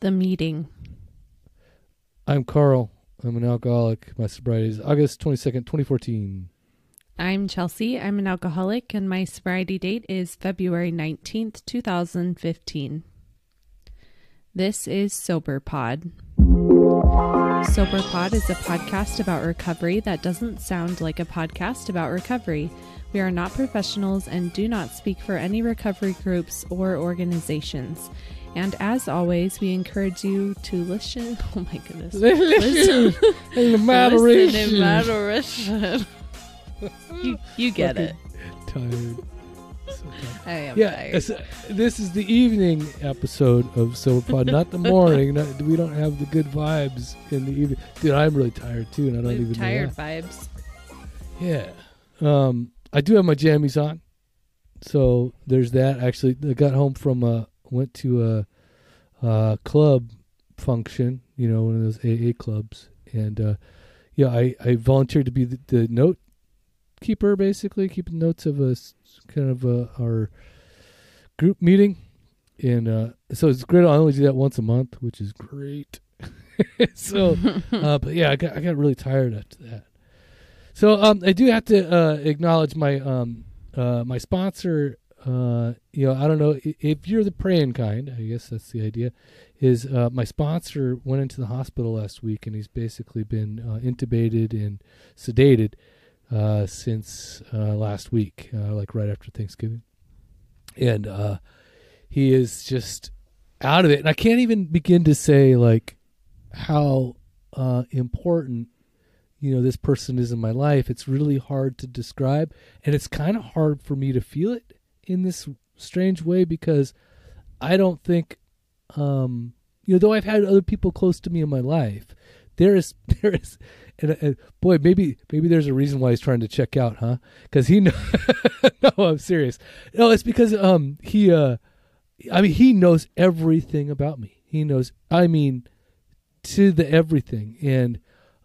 The meeting. I'm Carl. I'm an alcoholic. My sobriety is August 22nd, 2014. I'm Chelsea. I'm an alcoholic, and my sobriety date is February 19th, 2015. This is Sober Pod. Sober Pod is a podcast about recovery that doesn't sound like a podcast about recovery. We are not professionals and do not speak for any recovery groups or organizations. And as always, we encourage you to listen. Oh my goodness. Listen in moderation. Listen in moderation. you, you get it. Tired. So tired. I am Yeah, tired. this is the evening episode of Sober Pod, not the morning. Not, we don't have the good vibes in the evening. Dude, I'm really tired too, and I don't We've even tired know vibes. Yeah. Um, I do have my jammies on, so there's that. Actually, I got home from uh, went to a, a club function, you know, one of those AA clubs, and uh, yeah, I I volunteered to be the, the note keeper, basically keeping notes of a s- kind of uh our group meeting, and uh, so it's great. I only do that once a month, which is great. so, uh, but yeah, I got I got really tired after that. So um, I do have to uh, acknowledge my um, uh, my sponsor. Uh, you know, I don't know if you're the praying kind. I guess that's the idea. Is uh, my sponsor went into the hospital last week, and he's basically been uh, intubated and sedated uh, since uh, last week, uh, like right after Thanksgiving, and he is just out of it. And I can't even begin to say like how important you know this person is in my life. It's really hard to describe, and it's kind of hard for me to feel it in this strange way because I don't think, um, you know, though I've had other people close to me in my life, there is there is, and, and boy, maybe maybe there's a reason why he's trying to check out, huh? Because he know, no, I'm serious. No, it's because um he uh, I mean he knows everything about me. He knows, I mean, to the everything, and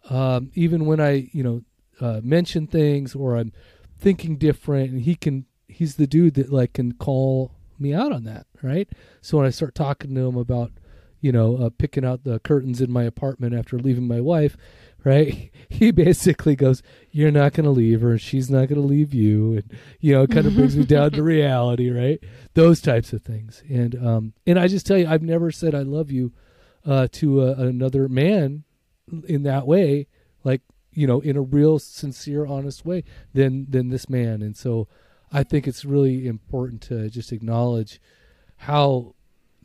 um, even when I you know uh, mention things or I'm thinking different, and he can he's the dude that like can call me out on that, right? So when I start talking to him about you know uh, picking out the curtains in my apartment after leaving my wife, right? He basically goes, "You're not going to leave her, and she's not going to leave you," and you know, it kind of brings me down to reality, right? Those types of things, and um, and I just tell you, I've never said I love you uh, to uh, another man in that way, like you know, in a real, sincere, honest way than than this man, and so I think it's really important to just acknowledge how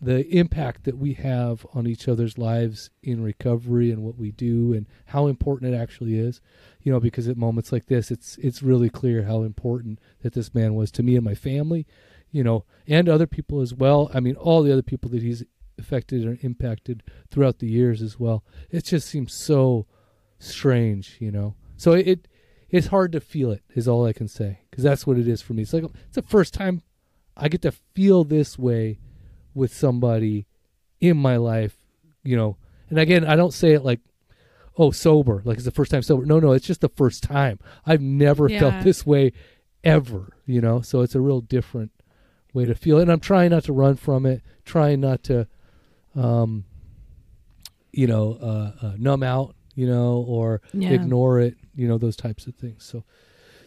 the impact that we have on each other's lives in recovery and what we do and how important it actually is. You know because at moments like this it's it's really clear how important that this man was to me and my family you know and other people as well. I mean all the other people that he's affected or impacted throughout the years as well. It just seems so strange you know. So it it's hard to feel it is all i can say because that's what it is for me it's like it's the first time i get to feel this way with somebody in my life, you know. And again, I don't say it like, oh, sober, like it's the first time sober. No, no, it's just the first time. I've never Yeah. felt this way ever, you know. So it's a real different way to feel. it. And I'm trying not to run from it, trying not to, um, you know, uh, uh, numb out, you know, or Yeah. ignore it, you know, those types of things. So,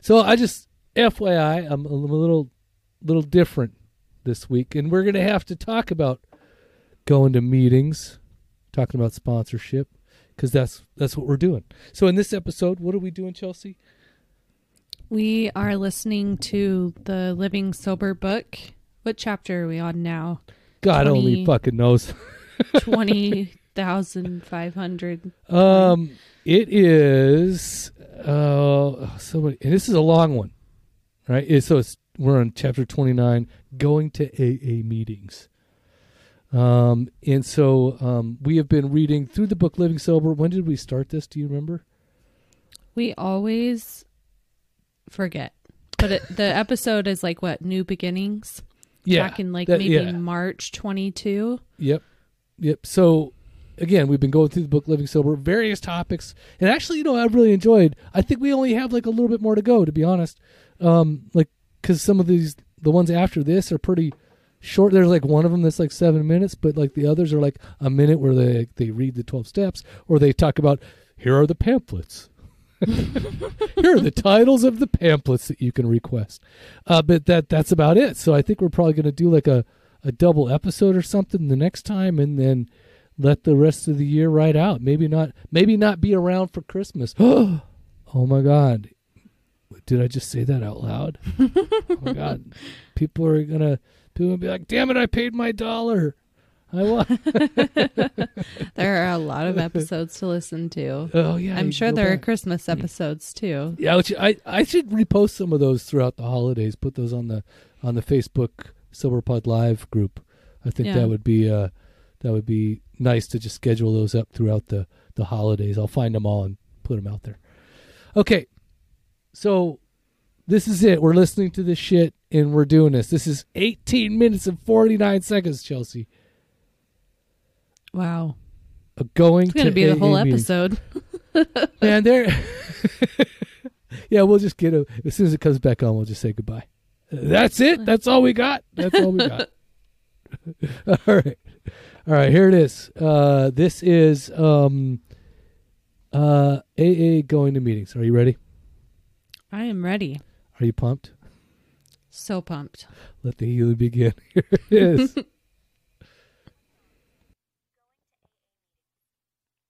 so I just FYI, I'm a little, little different this week, and we're gonna have to talk about going to meetings, talking about sponsorship, because that's that's what we're doing. So in this episode, what are we doing, Chelsea? We are listening to the Living Sober book. What chapter are we on now? God only fucking knows. 20,500. Um, it is uh, somebody, and this is a long one, right? So it's we're on chapter twenty nine, going to AA meetings. Um, and so um, we have been reading through the book Living Sober. When did we start this? Do you remember? We always forget. But it, the episode is like what? New Beginnings? Yeah, Back in like that- maybe yeah. March 22. Yep. Yep. So again, we've been going through the book Living Sober, various topics. And actually, you know, I've really enjoyed. I think we only have like a little bit more to go, to be honest. Um, like cuz some of these the ones after this are pretty short. There's like one of them that's like seven minutes, but like the others are like a minute where they they read the twelve steps or they talk about here are the pamphlets. here are the titles of the pamphlets that you can request. Uh, but that that's about it. So I think we're probably going to do like a a double episode or something the next time, and then let the rest of the year ride out. Maybe not. Maybe not be around for Christmas. oh my God! Did I just say that out loud? oh my God! People are gonna people will be like, "Damn it! I paid my dollar." I want. there are a lot of episodes to listen to. Oh yeah, I'm sure there are. Christmas episodes too. Yeah, which I I should repost some of those throughout the holidays. Put those on the on the Facebook Sober Pod Live group. I think Yeah. that would be uh that would be nice to just schedule those up throughout the the holidays. I'll find them all and put them out there. Okay, so this is it. We're listening to this shit and we're doing this. This is 18 minutes and 49 seconds, Chelsea. Wow, Uh, going it's going to be the AA whole episode. Man, there. yeah, we'll just get a. As soon as it comes back on, we'll just say goodbye. That's it. That's all we got. That's all we got. all right, all right. Here it is. Uh, this is um, uh, AA going to meetings. Are you ready? I am ready. Are you pumped? So pumped. Let the healing begin. Here it is.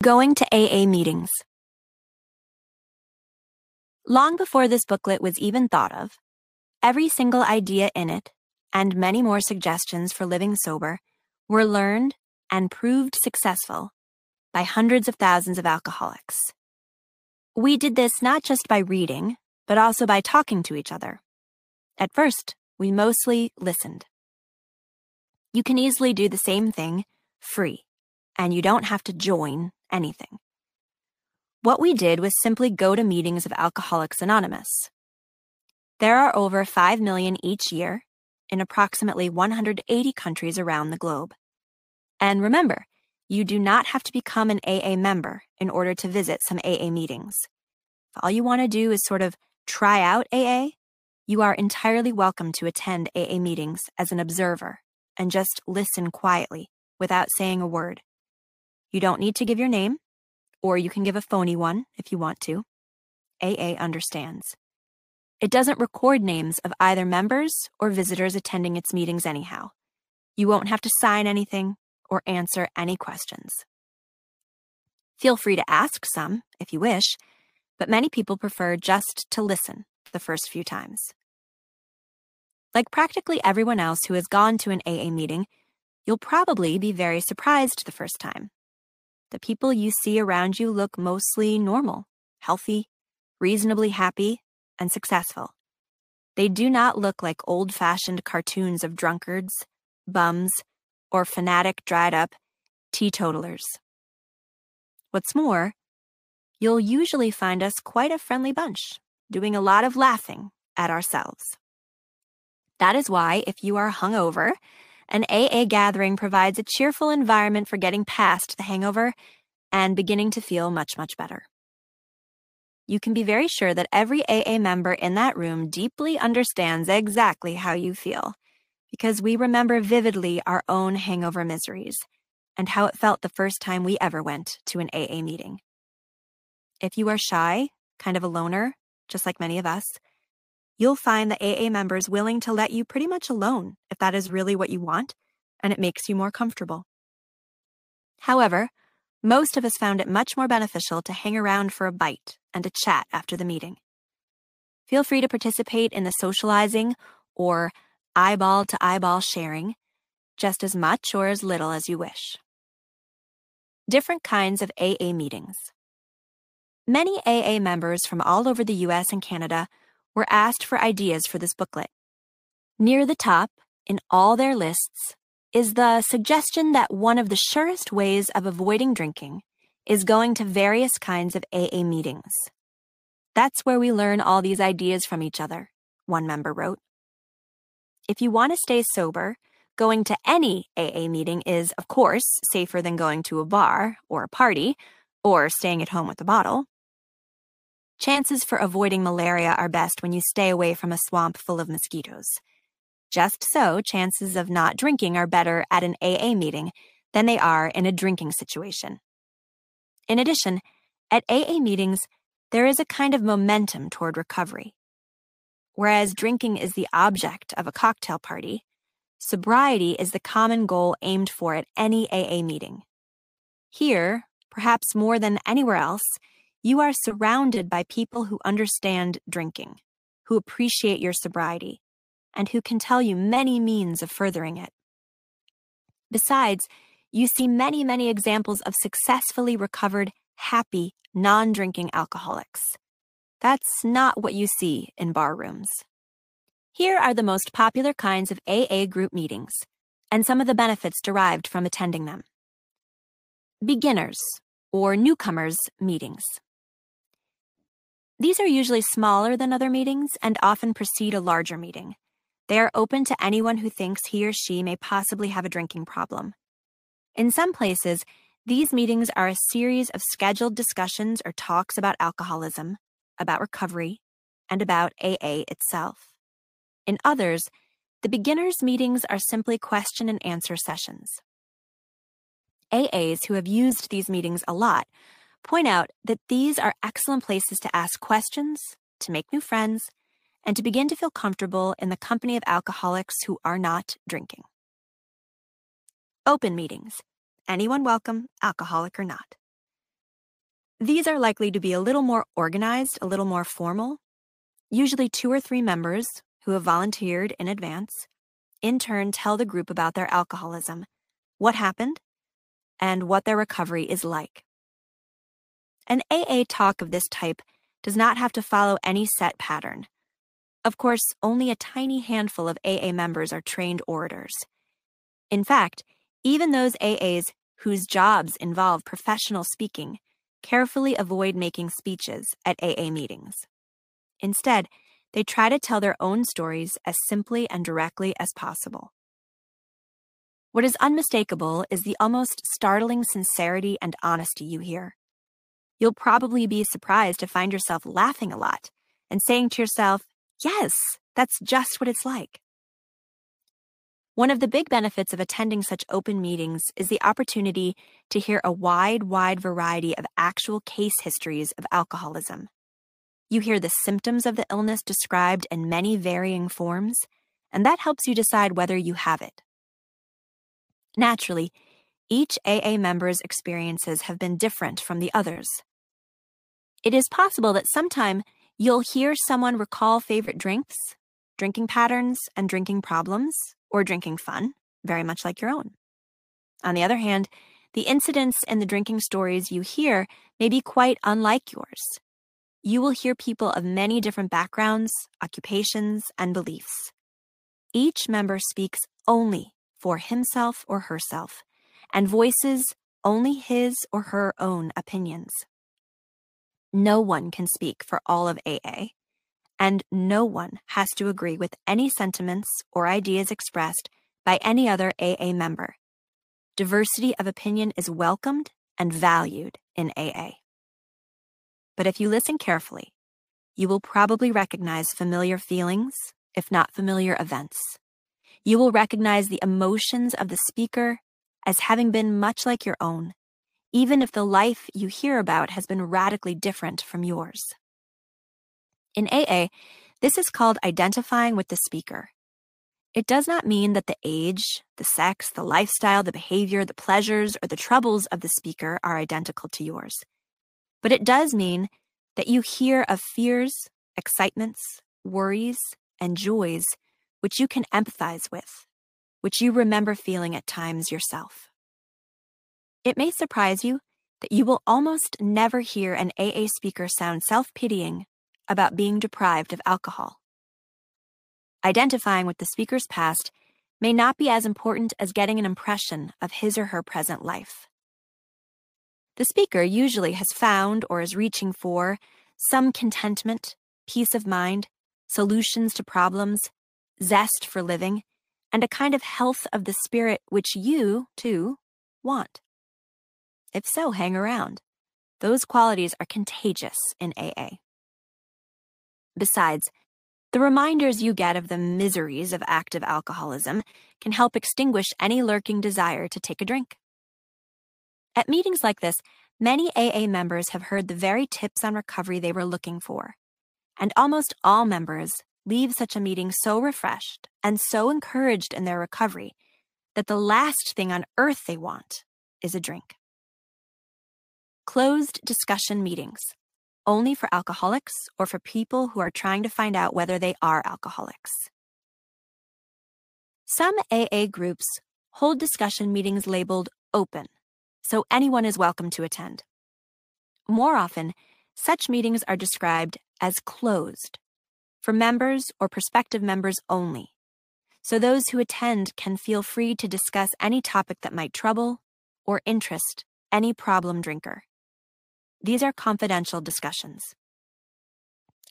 Going to AA meetings. Long before this booklet was even thought of, every single idea in it, and many more suggestions for living sober, were learned and proved successful by hundreds of thousands of alcoholics. We did this not just by reading, but also by talking to each other. At first, we mostly listened. You can easily do the same thing free and you don't have to join anything. What we did was simply go to meetings of Alcoholics Anonymous. There are over 5 million each year in approximately 180 countries around the globe. And remember, you do not have to become an AA member in order to visit some AA meetings. If all you want to do is sort of try out AA, you are entirely welcome to attend AA meetings as an observer and just listen quietly without saying a word. You don't need to give your name, or you can give a phony one if you want to. AA understands. It doesn't record names of either members or visitors attending its meetings, anyhow. You won't have to sign anything or answer any questions. Feel free to ask some if you wish, but many people prefer just to listen the first few times. Like practically everyone else who has gone to an AA meeting, you'll probably be very surprised the first time. The people you see around you look mostly normal, healthy, reasonably happy, and successful. They do not look like old fashioned cartoons of drunkards, bums, or fanatic, dried up teetotalers. What's more, you'll usually find us quite a friendly bunch, doing a lot of laughing at ourselves. That is why, if you are hungover, an AA gathering provides a cheerful environment for getting past the hangover and beginning to feel much, much better. You can be very sure that every AA member in that room deeply understands exactly how you feel, because we remember vividly our own hangover miseries and how it felt the first time we ever went to an AA meeting. If you are shy, kind of a loner, just like many of us, you'll find the AA members willing to let you pretty much alone if that is really what you want and it makes you more comfortable. However, most of us found it much more beneficial to hang around for a bite and a chat after the meeting. Feel free to participate in the socializing or eyeball to eyeball sharing just as much or as little as you wish. Different kinds of AA meetings. Many AA members from all over the US and Canada were asked for ideas for this booklet. Near the top, in all their lists, is the suggestion that one of the surest ways of avoiding drinking is going to various kinds of AA meetings. That's where we learn all these ideas from each other, one member wrote. If you want to stay sober, going to any AA meeting is, of course, safer than going to a bar or a party or staying at home with a bottle. Chances for avoiding malaria are best when you stay away from a swamp full of mosquitoes. Just so, chances of not drinking are better at an AA meeting than they are in a drinking situation. In addition, at AA meetings, there is a kind of momentum toward recovery. Whereas drinking is the object of a cocktail party, sobriety is the common goal aimed for at any AA meeting. Here, perhaps more than anywhere else, you are surrounded by people who understand drinking, who appreciate your sobriety, and who can tell you many means of furthering it. Besides, you see many, many examples of successfully recovered, happy, non drinking alcoholics. That's not what you see in bar rooms. Here are the most popular kinds of AA group meetings and some of the benefits derived from attending them. Beginners or newcomers meetings. These are usually smaller than other meetings and often precede a larger meeting. They are open to anyone who thinks he or she may possibly have a drinking problem. In some places, these meetings are a series of scheduled discussions or talks about alcoholism, about recovery, and about AA itself. In others, the beginners' meetings are simply question and answer sessions. AAs who have used these meetings a lot point out that these are excellent places to ask questions, to make new friends, and to begin to feel comfortable in the company of alcoholics who are not drinking. Open meetings. Anyone welcome, alcoholic or not. These are likely to be a little more organized, a little more formal. Usually, two or three members who have volunteered in advance in turn tell the group about their alcoholism, what happened, and what their recovery is like. An AA talk of this type does not have to follow any set pattern. Of course, only a tiny handful of AA members are trained orators. In fact, even those AAs whose jobs involve professional speaking carefully avoid making speeches at AA meetings. Instead, they try to tell their own stories as simply and directly as possible. What is unmistakable is the almost startling sincerity and honesty you hear. You'll probably be surprised to find yourself laughing a lot and saying to yourself, Yes, that's just what it's like. One of the big benefits of attending such open meetings is the opportunity to hear a wide, wide variety of actual case histories of alcoholism. You hear the symptoms of the illness described in many varying forms, and that helps you decide whether you have it. Naturally, each AA member's experiences have been different from the others. It is possible that sometime you'll hear someone recall favorite drinks, drinking patterns, and drinking problems, or drinking fun, very much like your own. On the other hand, the incidents and the drinking stories you hear may be quite unlike yours. You will hear people of many different backgrounds, occupations, and beliefs. Each member speaks only for himself or herself and voices only his or her own opinions. No one can speak for all of AA, and no one has to agree with any sentiments or ideas expressed by any other AA member. Diversity of opinion is welcomed and valued in AA. But if you listen carefully, you will probably recognize familiar feelings, if not familiar events. You will recognize the emotions of the speaker as having been much like your own even if the life you hear about has been radically different from yours. In AA, this is called identifying with the speaker. It does not mean that the age, the sex, the lifestyle, the behavior, the pleasures, or the troubles of the speaker are identical to yours. But it does mean that you hear of fears, excitements, worries, and joys which you can empathize with, which you remember feeling at times yourself. It may surprise you that you will almost never hear an AA speaker sound self pitying about being deprived of alcohol. Identifying with the speaker's past may not be as important as getting an impression of his or her present life. The speaker usually has found or is reaching for some contentment, peace of mind, solutions to problems, zest for living, and a kind of health of the spirit which you, too, want. If so, hang around. Those qualities are contagious in AA. Besides, The reminders you get of the miseries of active alcoholism can help extinguish any lurking desire to take a drink. At meetings like this, many AA members have heard the very tips on recovery they were looking for. And almost all members leave such a meeting so refreshed and so encouraged in their recovery that the last thing on earth they want is a drink. Closed discussion meetings only for alcoholics or for people who are trying to find out whether they are alcoholics. Some AA groups hold discussion meetings labeled open, so anyone is welcome to attend. More often, such meetings are described as closed, for members or prospective members only, so those who attend can feel free to discuss any topic that might trouble or interest any problem drinker. These are confidential discussions.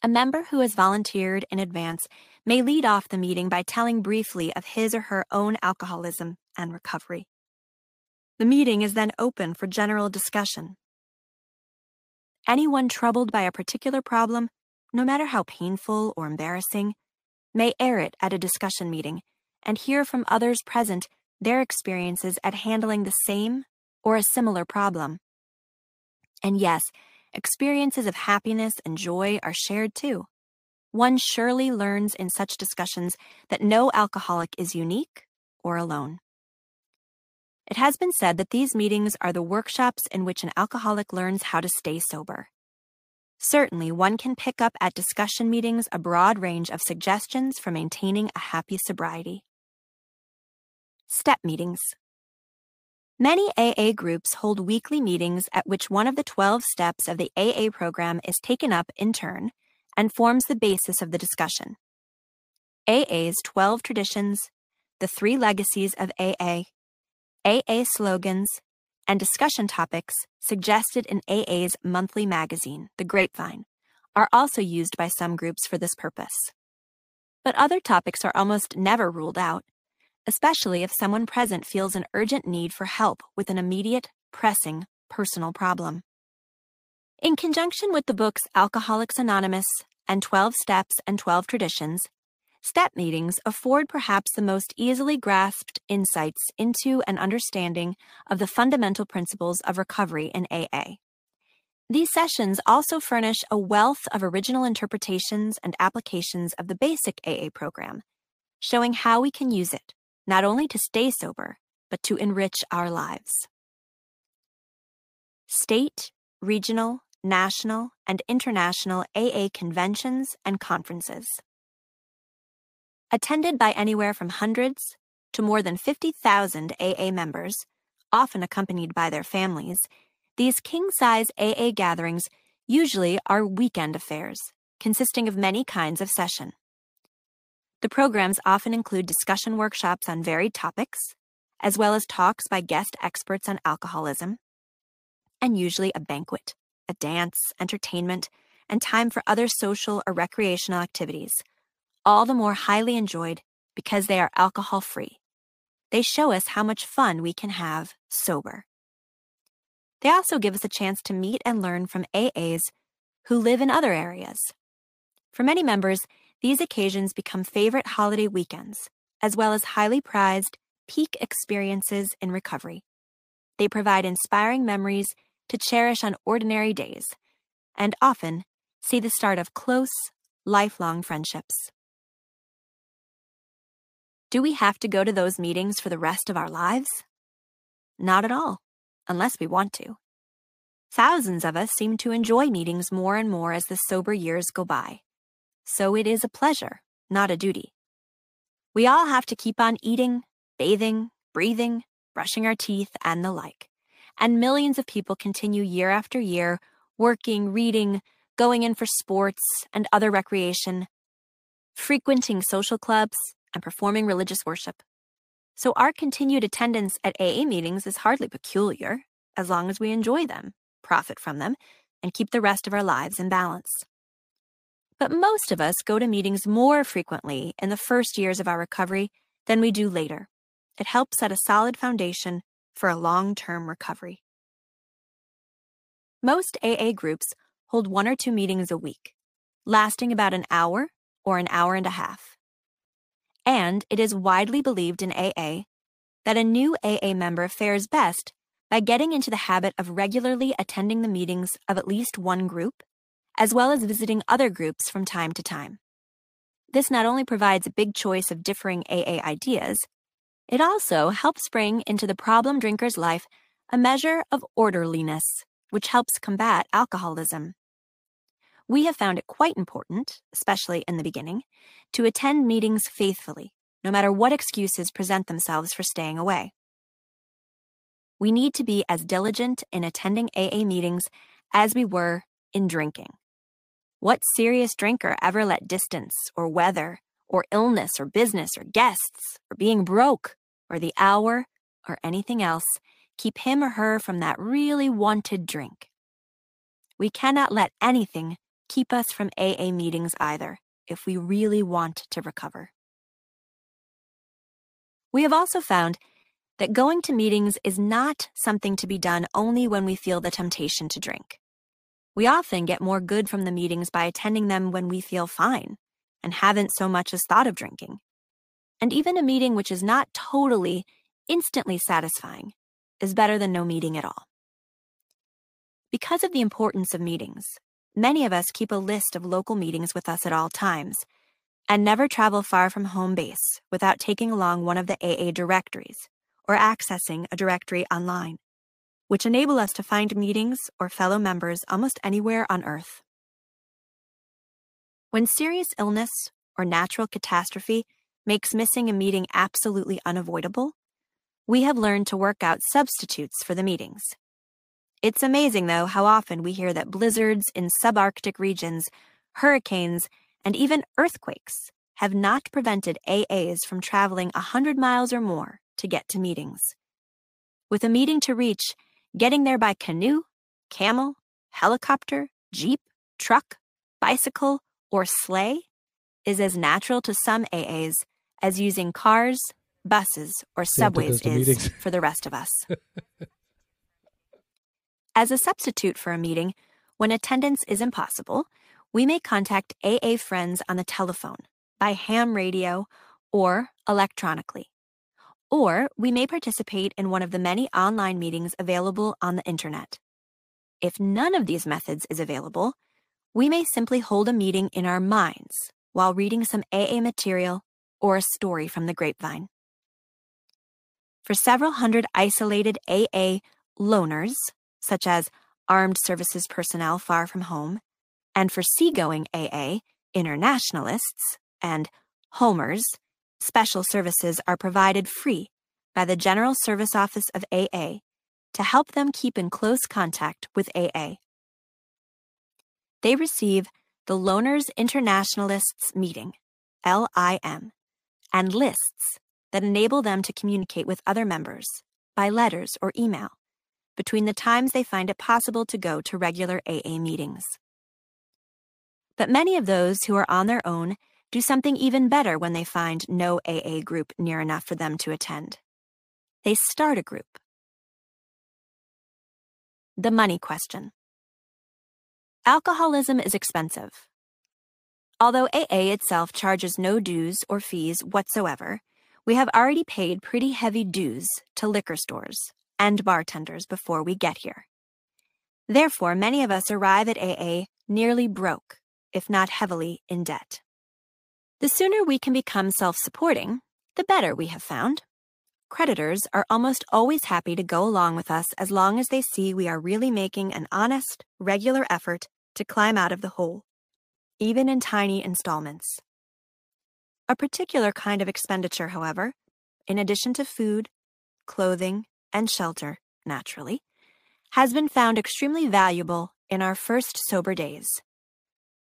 A member who has volunteered in advance may lead off the meeting by telling briefly of his or her own alcoholism and recovery. The meeting is then open for general discussion. Anyone troubled by a particular problem, no matter how painful or embarrassing, may air it at a discussion meeting and hear from others present their experiences at handling the same or a similar problem. And yes, experiences of happiness and joy are shared too. One surely learns in such discussions that no alcoholic is unique or alone. It has been said that these meetings are the workshops in which an alcoholic learns how to stay sober. Certainly, one can pick up at discussion meetings a broad range of suggestions for maintaining a happy sobriety. Step meetings. Many AA groups hold weekly meetings at which one of the 12 steps of the AA program is taken up in turn and forms the basis of the discussion. AA's 12 traditions, the three legacies of AA, AA slogans, and discussion topics suggested in AA's monthly magazine, The Grapevine, are also used by some groups for this purpose. But other topics are almost never ruled out, especially if someone present feels an urgent need for help with an immediate, pressing, personal problem. In conjunction with the books Alcoholics Anonymous and 12 Steps and 12 Traditions, step meetings afford perhaps the most easily grasped insights into an understanding of the fundamental principles of recovery in AA. These sessions also furnish a wealth of original interpretations and applications of the basic AA program, showing how we can use it not only to stay sober, but to enrich our lives. State, regional, national, and international AA conventions and conferences. Attended by anywhere from hundreds to more than 50,000 AA members, often accompanied by their families, these king size AA gatherings usually are weekend affairs, consisting of many kinds of session. The programs often include discussion workshops on varied topics, as well as talks by guest experts on alcoholism, and usually a banquet, a dance, entertainment, and time for other social or recreational activities, all the more highly enjoyed because they are alcohol free. They show us how much fun we can have sober. They also give us a chance to meet and learn from AAs who live in other areas. For many members, these occasions become favorite holiday weekends, as well as highly prized peak experiences in recovery. They provide inspiring memories to cherish on ordinary days, and often see the start of close, lifelong friendships. Do we have to go to those meetings for the rest of our lives? Not at all, unless we want to. Thousands of us seem to enjoy meetings more and more as the sober years go by so it is a pleasure, not a duty. We all have to keep on eating, bathing, breathing, brushing our teeth, and the like. And millions of people continue year after year, working, reading, going in for sports and other recreation, frequenting social clubs, and performing religious worship. So our continued attendance at AA meetings is hardly peculiar, as long as we enjoy them, profit from them, and keep the rest of our lives in balance. But most of us go to meetings more frequently in the first years of our recovery than we do later. It helps set a solid foundation for a long term recovery. Most AA groups hold one or two meetings a week, lasting about an hour or an hour and a half. And it is widely believed in AA that a new AA member fares best by getting into the habit of regularly attending the meetings of at least one group, as well as visiting other groups from time to time. This not only provides a big choice of differing AA ideas, it also helps bring into the problem drinker's life a measure of orderliness, which helps combat alcoholism. We have found it quite important, especially in the beginning, to attend meetings faithfully, no matter what excuses present themselves for staying away. We need to be as diligent in attending AA meetings as we were in drinking. What serious drinker ever let distance or weather or illness or business or guests or being broke or the hour or anything else keep him or her from that really wanted drink? We cannot let anything keep us from AA meetings either if we really want to recover. We have also found that going to meetings is not something to be done only when we feel the temptation to drink. We often get more good from the meetings by attending them when we feel fine and haven't so much as thought of drinking. And even a meeting which is not totally, instantly satisfying is better than no meeting at all. Because of the importance of meetings, many of us keep a list of local meetings with us at all times and never travel far from home base without taking along one of the AA directories or accessing a directory online which enable us to find meetings or fellow members almost anywhere on Earth. When serious illness or natural catastrophe makes missing a meeting absolutely unavoidable, we have learned to work out substitutes for the meetings. It's amazing, though, how often we hear that blizzards in subarctic regions, hurricanes, and even earthquakes have not prevented AAs from traveling a 100 miles or more to get to meetings. With a meeting to reach, Getting there by canoe, camel, helicopter, jeep, truck, bicycle, or sleigh is as natural to some AAs as using cars, buses, or subways is for the rest of us. as a substitute for a meeting, when attendance is impossible, we may contact AA friends on the telephone, by ham radio, or electronically or we may participate in one of the many online meetings available on the internet. If none of these methods is available, we may simply hold a meeting in our minds while reading some AA material or a story from the grapevine. For several hundred isolated AA loners, such as armed services personnel far from home, and for seagoing AA internationalists and homers, special services are provided free by the General Service Office of AA to help them keep in close contact with AA. They receive the Loners Internationalists Meeting, LIM, and lists that enable them to communicate with other members by letters or email between the times they find it possible to go to regular AA meetings. But many of those who are on their own do something even better when they find no AA group near enough for them to attend. They start a group. The money question. Alcoholism is expensive. Although AA itself charges no dues or fees whatsoever, we have already paid pretty heavy dues to liquor stores and bartenders before we get here. Therefore, many of us arrive at AA nearly broke, if not heavily in debt. The sooner we can become self supporting, the better we have found. Creditors are almost always happy to go along with us as long as they see we are really making an honest, regular effort to climb out of the hole, even in tiny installments. A particular kind of expenditure, however, in addition to food, clothing, and shelter, naturally, has been found extremely valuable in our first sober days.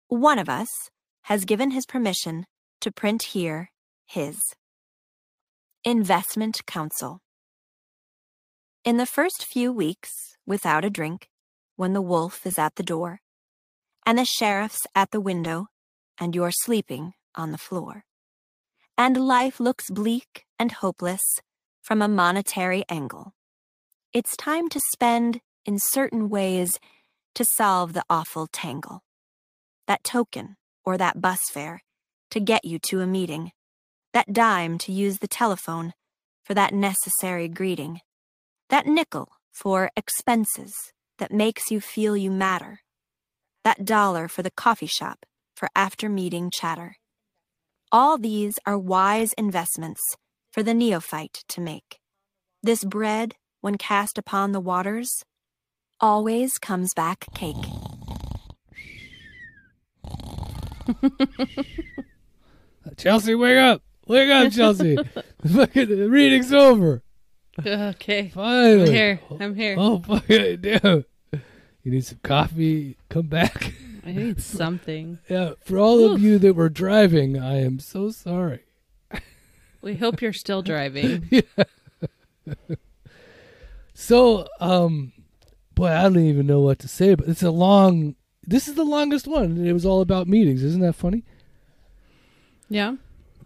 One of us has given his permission to print here his. Investment Counsel. In the first few weeks, without a drink, when the wolf is at the door, and the sheriff's at the window, and you're sleeping on the floor, and life looks bleak and hopeless from a monetary angle, it's time to spend in certain ways to solve the awful tangle. That token or that bus fare to get you to a meeting, that dime to use the telephone for that necessary greeting, that nickel for expenses that makes you feel you matter, that dollar for the coffee shop for after meeting chatter. All these are wise investments for the neophyte to make. This bread, when cast upon the waters, always comes back cake. Chelsea, wake up! Wake up, Chelsea! the reading's over. Okay. Finally. I'm here. I'm here. Oh, fucking damn. You need some coffee? Come back. I need something. yeah, for all of you that were driving, I am so sorry. We hope you're still driving. So, um, boy, I don't even know what to say, but it's a long. This is the longest one. It was all about meetings. Isn't that funny? Yeah.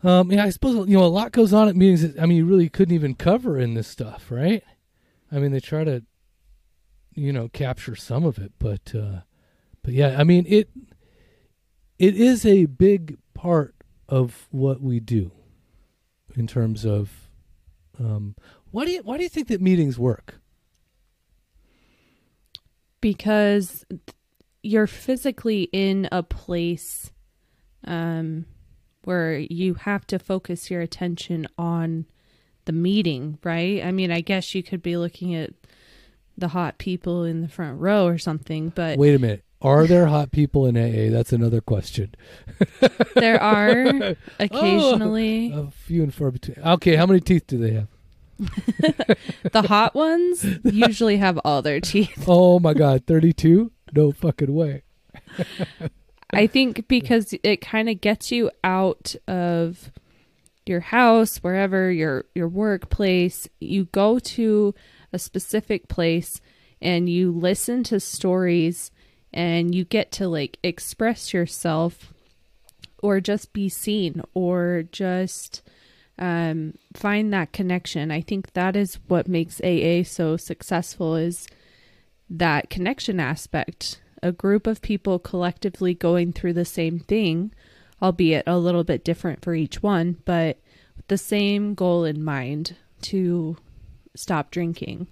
Um, yeah, I suppose you know a lot goes on at meetings. That, I mean, you really couldn't even cover in this stuff, right? I mean, they try to, you know, capture some of it, but, uh, but yeah, I mean it. It is a big part of what we do, in terms of, um, why do you why do you think that meetings work? Because you're physically in a place um, where you have to focus your attention on the meeting, right? I mean, I guess you could be looking at the hot people in the front row or something, but Wait a minute. Are there hot people in AA? That's another question. there are oh, occasionally A few and far between. Okay, how many teeth do they have? the hot ones usually have all their teeth. Oh my god, 32? No fucking way. I think because it kind of gets you out of your house, wherever your your workplace, you go to a specific place and you listen to stories and you get to like express yourself or just be seen or just um, find that connection. I think that is what makes AA so successful is that connection aspect. A group of people collectively going through the same thing, albeit a little bit different for each one, but with the same goal in mind to stop drinking.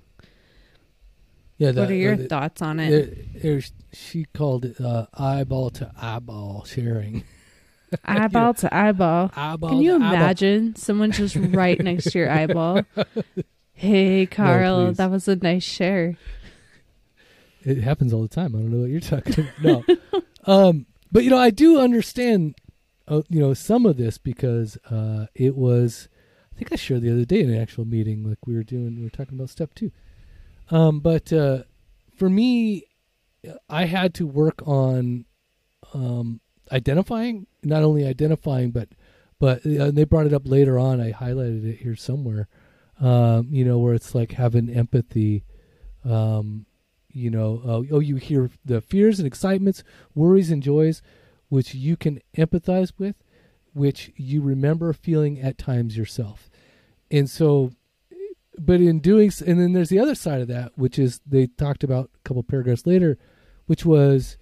Yeah, what are your uh, thoughts on it? there's- she called it uh, eyeball to eyeball sharing. eyeball to eyeball. Eyeball Can you to eyeball. imagine someone just right next to your eyeball? Hey, Carl, please. that was a nice share. It happens all the time. I don't know what you're talking about. No. um, but you know, I do understand uh, you know, some of this because uh it was I think I shared the other day in an actual meeting like we were doing we were talking about step 2. Um but uh for me I had to work on um identifying not only identifying but but uh, they brought it up later on I highlighted it here somewhere um you know where it's like having empathy um you know uh, oh you hear the fears and excitements worries and joys which you can empathize with which you remember feeling at times yourself. And so but in doing and then there's the other side of that which is they talked about a couple paragraphs later which was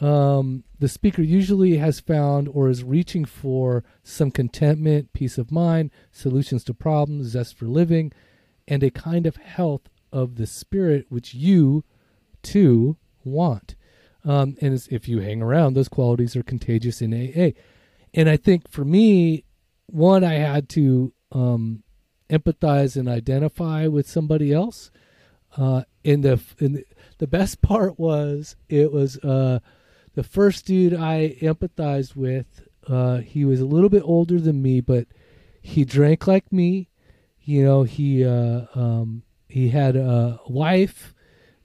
um, the speaker usually has found or is reaching for some contentment peace of mind solutions to problems zest for living and a kind of health of the spirit which you too want um, and if you hang around those qualities are contagious in aa and i think for me one i had to um, empathize and identify with somebody else uh, and the and the, the best part was it was uh, the first dude I empathized with. Uh, he was a little bit older than me, but he drank like me. You know, he uh, um, he had a wife.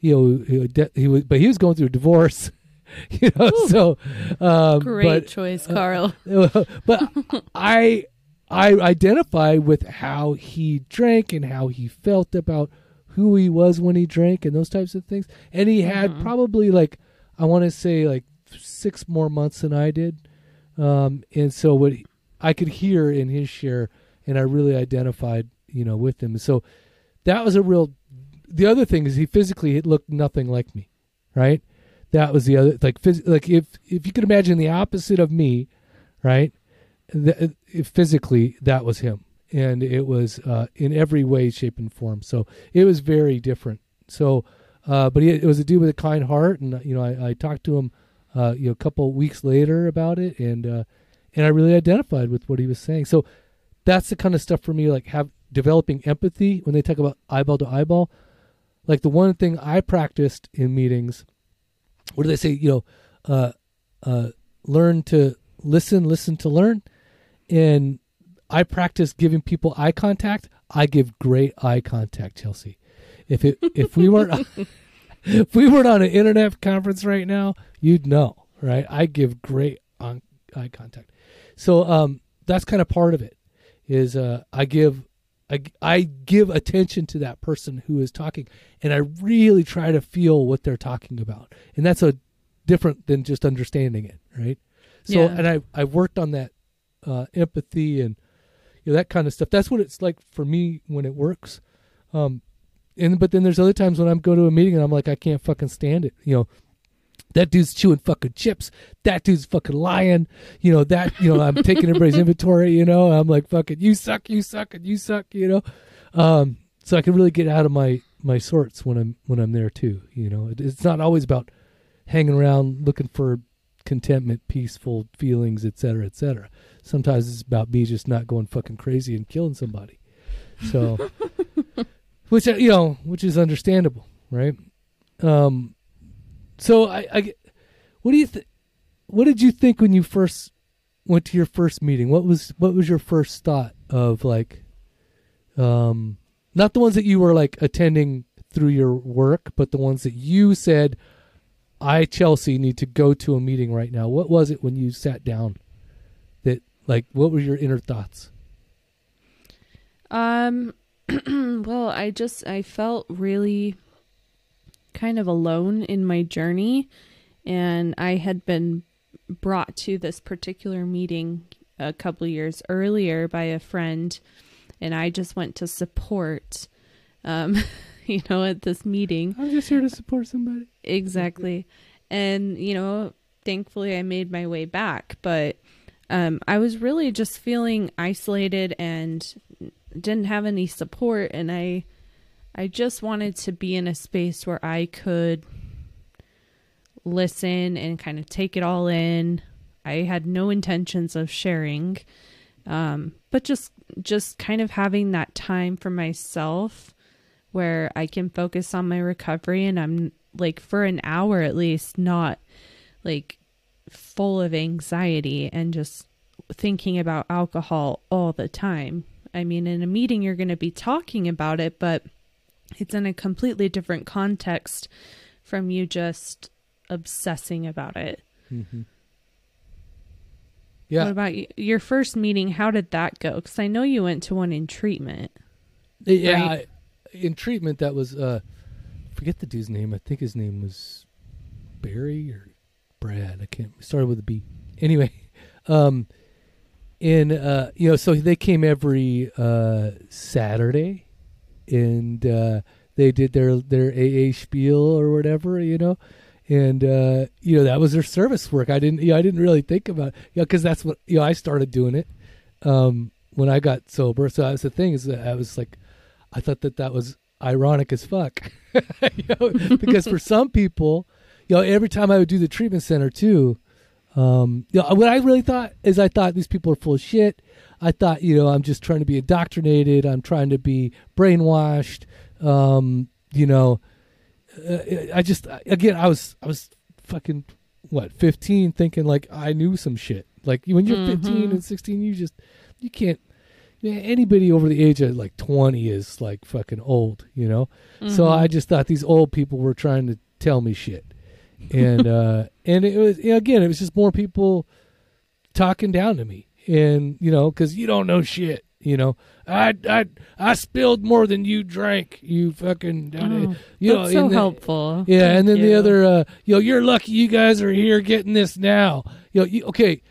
You know, he, de- he was, but he was going through a divorce. You know, so um, Great but, choice, Carl. but I I identify with how he drank and how he felt about who he was when he drank and those types of things. And he had Mhm. probably like I want to say like six more months than I did. Um, and so what he- I could hear in his share, and I really identified, you know, with him. So that was a real. The other thing is he physically looked nothing like me, right? That was the other like phys- like if if you could imagine the opposite of me, right? th- physically that was him, and it was uh, in every way, shape, and form. So it was very different. So, uh, but he, it was a dude with a kind heart, and you know, I, I talked to him, uh, you know, a couple weeks later about it, and uh, and I really identified with what he was saying. So that's the kind of stuff for me, like have developing empathy when they talk about eyeball to eyeball. Like the one thing I practiced in meetings, what do they say? You know, uh, uh, learn to listen, listen to learn, and I practice giving people eye contact. I give great eye contact, Chelsea. If it if we weren't if we weren't on an internet conference right now, you'd know, right? I give great on, eye contact. So um, that's kind of part of it. Is uh, I give I, I give attention to that person who is talking, and I really try to feel what they're talking about, and that's a different than just understanding it, right? So, Yeah. and I I worked on that uh, empathy and you know that kind of stuff. That's what it's like for me when it works. Um, and but then there's other times when I'm go to a meeting and I'm like I can't fucking stand it. You know, that dude's chewing fucking chips. That dude's fucking lying. You know that. You know I'm taking everybody's inventory. You know I'm like fucking you suck, you suck, and you suck. You know, um, so I can really get out of my my sorts when I'm when I'm there too. You know, it, it's not always about hanging around looking for contentment, peaceful feelings, et cetera, et cetera. Sometimes it's about me just not going fucking crazy and killing somebody. So, which you know, which is understandable, right? Um, so I, I what do you think? What did you think when you first went to your first meeting? What was what was your first thought of like, um, not the ones that you were like attending through your work, but the ones that you said, I Chelsea need to go to a meeting right now. What was it when you sat down? That like, what were your inner thoughts? Um, well, I just I felt really kind of alone in my journey, and I had been brought to this particular meeting a couple years earlier by a friend, and I just went to support. Um, you know, at this meeting, I'm just here to support somebody. Exactly. And, you know, thankfully I made my way back, but um, I was really just feeling isolated and didn't have any support. And I, I just wanted to be in a space where I could listen and kind of take it all in. I had no intentions of sharing, um, but just just kind of having that time for myself where I can focus on my recovery and I'm like for an hour at least not like full of anxiety and just thinking about alcohol all the time. I mean, in a meeting, you're going to be talking about it, but it's in a completely different context from you just obsessing about it. Mm-hmm. What about y- your first meeting? How did that go? Because I know you went to one in treatment. yeah. right? In treatment, that was uh, forget the dude's name. I think his name was Barry or Brad. I can't. Started with a B. Anyway, um, in uh, you know, so they came every uh Saturday, and uh, they did their their AA spiel or whatever, you know, and uh, you know that was their service work. I didn't, you know, I didn't really think about, it, you know, because that's what you know. I started doing it um, when I got sober. So that's the thing is that I was like, I thought that that was ironic as fuck, you know, because for some people, you know, every time I would do the treatment center too, um, you know, what I really thought is I thought these people are full of shit. I thought, you know, I'm just trying to be indoctrinated. I'm trying to be brainwashed. Um, you know, uh, I just again, I was I was fucking what 15, thinking like I knew some shit. Like when you're 15 Mhm. and 16, you just you can't. Yeah, anybody over the age of like 20 is like fucking old, you know. So Mhm. I just thought these old people were trying to tell me shit, and uh, and it was again, it was just more people talking down to me, and you know, because you don't know shit, you know. I I I spilled more than you drank, you fucking. Oh, you that's know, so the- helpful. yeah, Thank and then the other, uh, yo, you're lucky you guys are here getting this now. Yo, you, okay,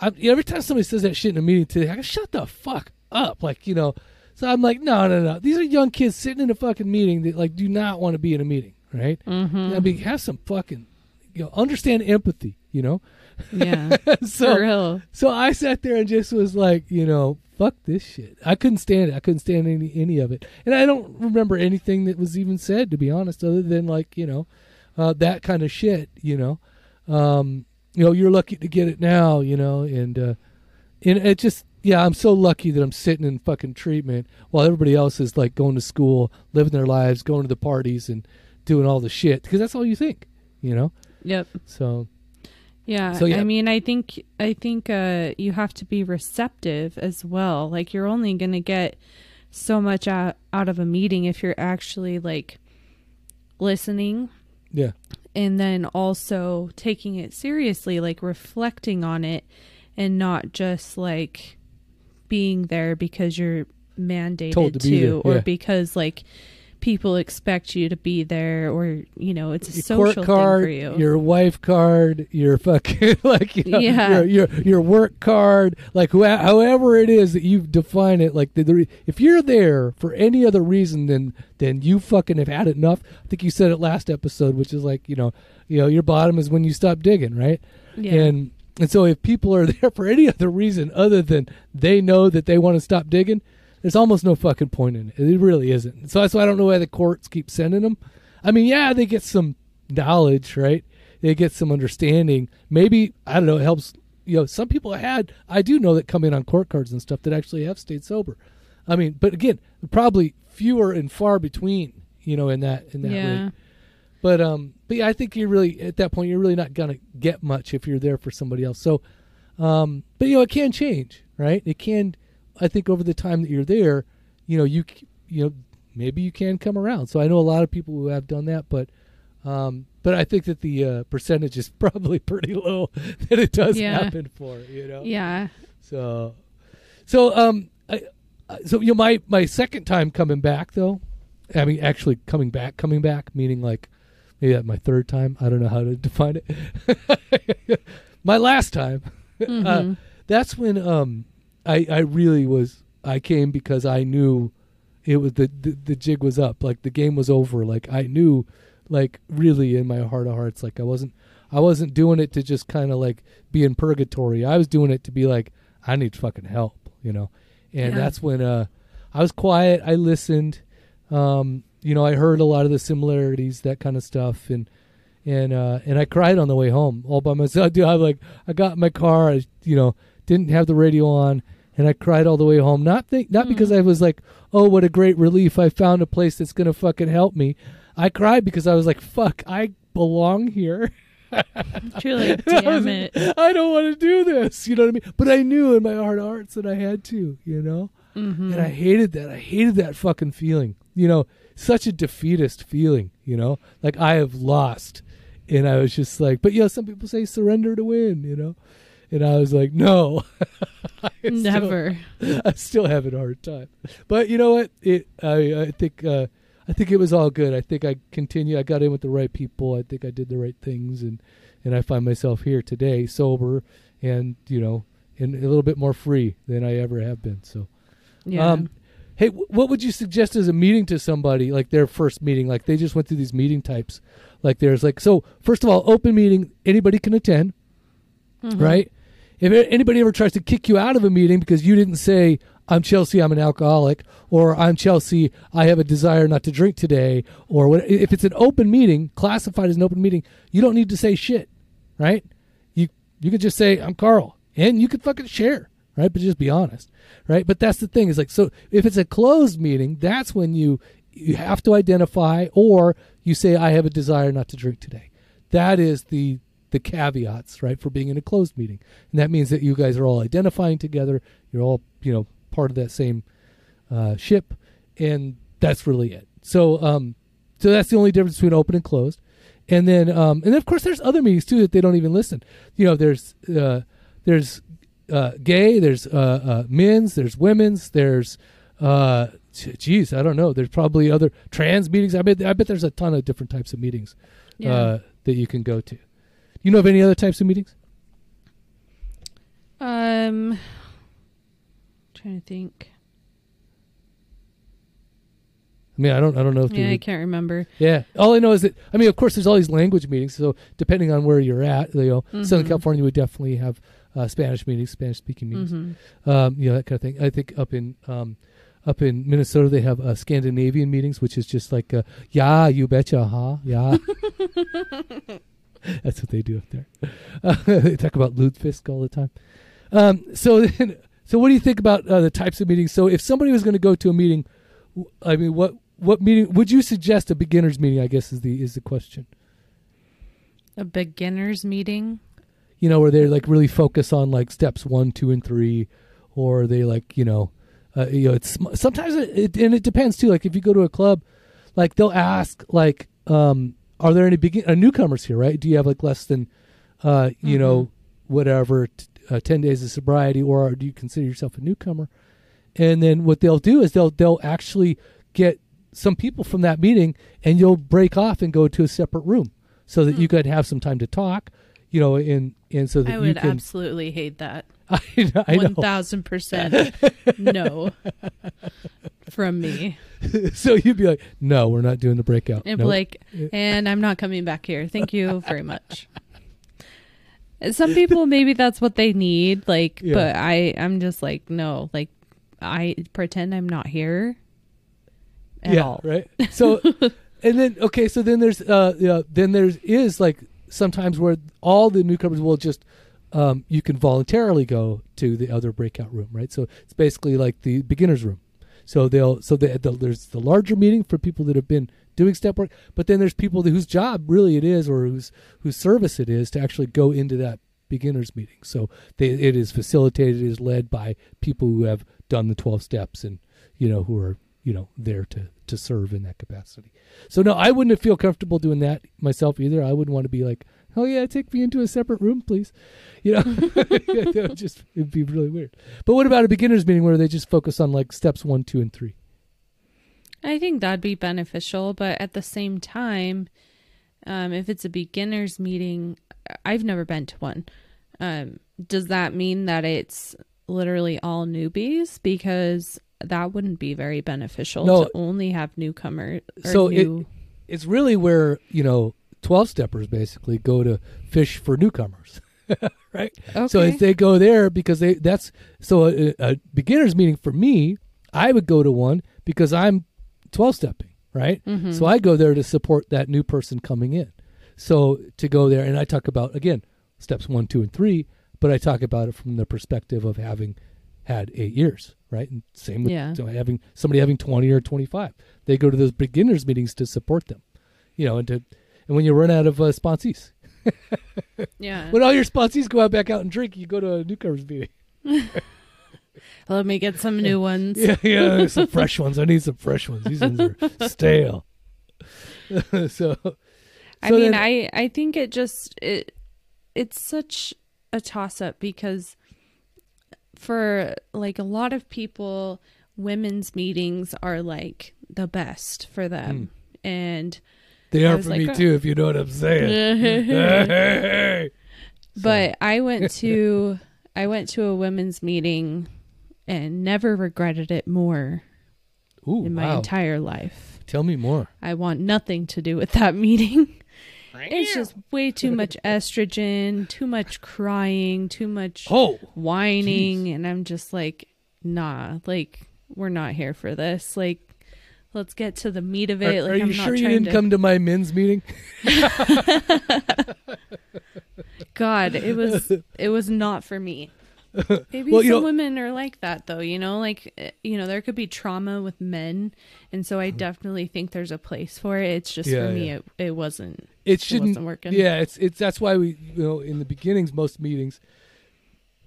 I, you every time somebody says that shit in a meeting today, I go, shut the fuck up. Like, you know, so I'm like, no, no, no. These are young kids sitting in a fucking meeting that, like, do not want to be in a meeting, right? Mhm. I mean, have some fucking, you know, understand empathy. you know. Yeah. so For real. so I sat there and just was like, you know, fuck this shit. I couldn't stand it. I couldn't stand any any of it. And I don't remember anything that was even said to be honest, other than like, you know, uh, that kind of shit, you know. Um, you know, you're lucky to get it now, you know, and uh and it just yeah, I'm so lucky that I'm sitting in fucking treatment while everybody else is like going to school, living their lives, going to the parties and doing all the shit because that's all you think, you know. Yep. So Yeah. So, yeah. I mean, I think I think uh, you have to be receptive as well. Like you're only going to get so much out, out of a meeting if you're actually like listening yeah, and then also taking it seriously, like reflecting on it and not just like being there because you're mandated Told to be or because like people expect you to be there or you know it's a your social card, thing for you. your wife card, your fucking like you know, Yeah. your, your your work card, like who, however it is that you define it. Like the, the if you're there for any other reason than than you fucking have had enough. I think you said it last episode, which is like you know you know your bottom is when you stop digging, right? yeah. And and so if people are there for any other reason other than they know that they want to stop digging, there's almost no fucking point in it. It really isn't. So that's why I don't know why the courts keep sending them. I mean, yeah, they get some knowledge, right? They get some understanding. Maybe I don't know. It helps. You know, some people had. I do know that come in on court cards and stuff that actually have stayed sober. I mean, but again, probably fewer and far between. You know, in that in that yeah. rate. But um, but yeah, I think you're really at that point you're really not gonna get much if you're there for somebody else. So, um, but you know it can change, right? It can. I think over the time that you're there, you know you you know maybe you can come around. So I know a lot of people who have done that, but um, but I think that the uh, percentage is probably pretty low that it does Yeah. happen for. You know. Yeah. So, so um, I, so you know my my second time coming back though, I mean actually coming back, coming back meaning like maybe that my third time. I don't know how to define it. my last time, uh, Mhm. that's when um I I really was I came because I knew it was the, the the jig was up. Like the game was over. Like I knew like really in my heart of hearts like I wasn't I wasn't doing it to just kind of like be in purgatory. I was doing it to be like I need fucking help you know? And Yeah. that's when uh I was quiet. I listened. Um you know I heard a lot of the similarities that kind of stuff. And and uh and I cried on the way home all by myself. Dude I like I got in my car. I you know didn't have the radio on and I cried all the way home not think not Mm. because I was like oh what a great relief I found a place that's going to fucking help me I cried because I was like fuck I belong here You're like, damn it. I don't want to do this you know what I mean but I knew in my heart of hearts that I had to you know Mhm. and I hated that. I hated that fucking feeling. You know, such a defeatist feeling. You know, like I have lost, and I was just like, but you know, some people say surrender to win. You know, and I was like, no, I still- Never. I'm still having a hard time. But you know what? It I I think uh, I think it was all good. I think I continue. I got in with the right people. I think I did the right things, and and I find myself here today, sober, and you know, and a little bit more free than I ever have been. So. Yeah. Um, hey, w- what would you suggest as a meeting to somebody like their first meeting? Like they just went through these meeting types. Like there's like so. First of all, open meeting, anybody can attend, Mhm. right? If anybody ever tries to kick you out of a meeting because you didn't say I'm Chelsea, I'm an alcoholic, or I'm Chelsea, I have a desire not to drink today, or what, if it's an open meeting, classified as an open meeting, you don't need to say shit, right? You you could just say I'm Carl, and you could fucking share, right? But just be honest, right? But that's the thing is like so if it's a closed meeting, that's when you you have to identify, or you say I have a desire not to drink today. That is the the caveats, right, for being in a closed meeting. And that means that you guys are all identifying together. You're all, you know, part of that same uh, ship, and that's really it. So, um, so that's the only difference between open and closed. And then, um, and then of course, there's other meetings too that they don't even listen. You know, there's uh, there's uh, gay, there's uh, uh, men's, there's women's, there's uh, geez, I don't know. There's probably other trans meetings. I bet I bet there's a ton of different types of meetings Yeah. uh, that you can go to. You know of any other types of meetings? Um, trying to think. I mean, I don't, I don't know if Yeah, I can't remember. Yeah. All I know is that I mean, of course, there's all these language meetings. So depending on where you're at, you know, Southern Mhm. California would definitely have uh, Spanish meetings, Spanish speaking meetings, hmm um, you know, that kind of thing. I think up in um, up in Minnesota they have uh, Scandinavian meetings, which is just like, uh, yeah, you betcha, huh? Yeah. That's what they do up there. Uh, they talk about lutefisk all the time. Um, so then, so what do you think about uh, the types of meetings? So if somebody was going to go to a meeting, I mean, what what meeting would you suggest a beginners meeting? I guess is the is the question. A beginner's meeting. You know, where they like really focus on like steps one, two, and three, or they like you know, uh, you know, it's sometimes it, it and it depends too. Like if you go to a club, like they'll ask like, um, are there any begin uh, newcomers here? Right? Do you have like less than, uh, you know, whatever, t- uh, ten days of sobriety, or do you consider yourself a newcomer? And then what they'll do is they'll they'll actually get some people from that meeting, and you'll break off and go to a separate room so that you could have some time to talk. You know, and and so that I you would can. absolutely hate that. I, I know. thousand percent no from me. so you'd be like, "No, we're not doing the breakout." And Nope. like, and I'm not coming back here. Thank you very much. Some people maybe that's what they need, like, Yeah. but I I'm just like no, like I pretend I'm not here at yeah, all. right. So, and then okay, so then there's uh, yeah, then there's is like sometimes where all the newcomers will just um, you can voluntarily go to the other breakout room, right? So it's basically like the beginners room. So they'll so the, the, there's the larger meeting for people that have been doing step work, but then there's people that, whose job really it is or whose whose service it is to actually go into that beginners meeting. So they, it is facilitated, it is led by people who have done the 12 steps and you know who are you know there to to serve in that capacity. So no, I wouldn't feel comfortable doing that myself either. I wouldn't want to be like, oh yeah, take me into a separate room, please. You know, that would just it'd be really weird. But what about a beginners meeting where they just focus on like steps one, two, and three? I think that'd be beneficial, but at the same time, um, if it's a beginners meeting, I've never been to one. Um, does that mean that it's literally all newbies? Because that wouldn't be very beneficial No. to only have newcomers. Or So it- It's really where you know twelve steppers basically go to fish for newcomers. right? okay. So if they go there because they that's so a, a beginners meeting for me, I would go to one because I'm 12 stepping, right? Mhm. So I go there to support that new person coming in. So to go there and I talk about again steps 1, 2 and 3, but I talk about it from the perspective of having had 8 years, right? And same with Yeah. so having somebody having 20 or 25. They go to those beginners meetings to support them. You know, and to and when you run out of uh, sponsees, yeah. when all your sponsees go out back out and drink, you go to a newcomers meeting. Let me get some new ones. Yeah, yeah, some fresh ones. I need some fresh ones. These ones are stale. so, I mean, then- I I think it just it it's such a toss up because for like a lot of people, women's meetings are like the best for them, and they are for like, me uh, too, if you know what I'm saying. Hey. but I went to I went to a women's meeting and never regretted it more Ooh, in my wow. entire life. Tell me more. I want nothing to do with that meeting. It's just way too much estrogen, too much crying, too much Oh, whining, and I'm just like, nah, like we're not here for this. Like, let's get to the meat of are, it. like, are you sure you didn't to. come to my men's meeting? God, it was it was not for me. Maybe Well, some know- women are like that though, you know, like eh, you know, there could be trauma with men, and so I definitely think there's a place for it. It's just. Yeah, for me, yeah. it it wasn't. It shouldn't. wasn't working. Yeah, it's it's that's why we you know in the beginnings most meetings,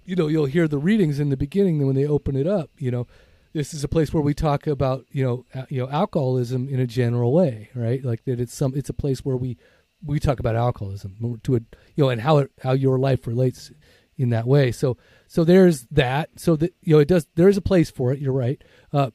you know you'll hear the readings in the beginning. Then when they open it up, you know, this is a place where we talk about you know you know alcoholism in a general way, right? Like that it's some it's a place where we we talk about alcoholism to a you know and how it how your life relates in that way. So so there's that. So that you know it does there is a place for it. You're right. Uh,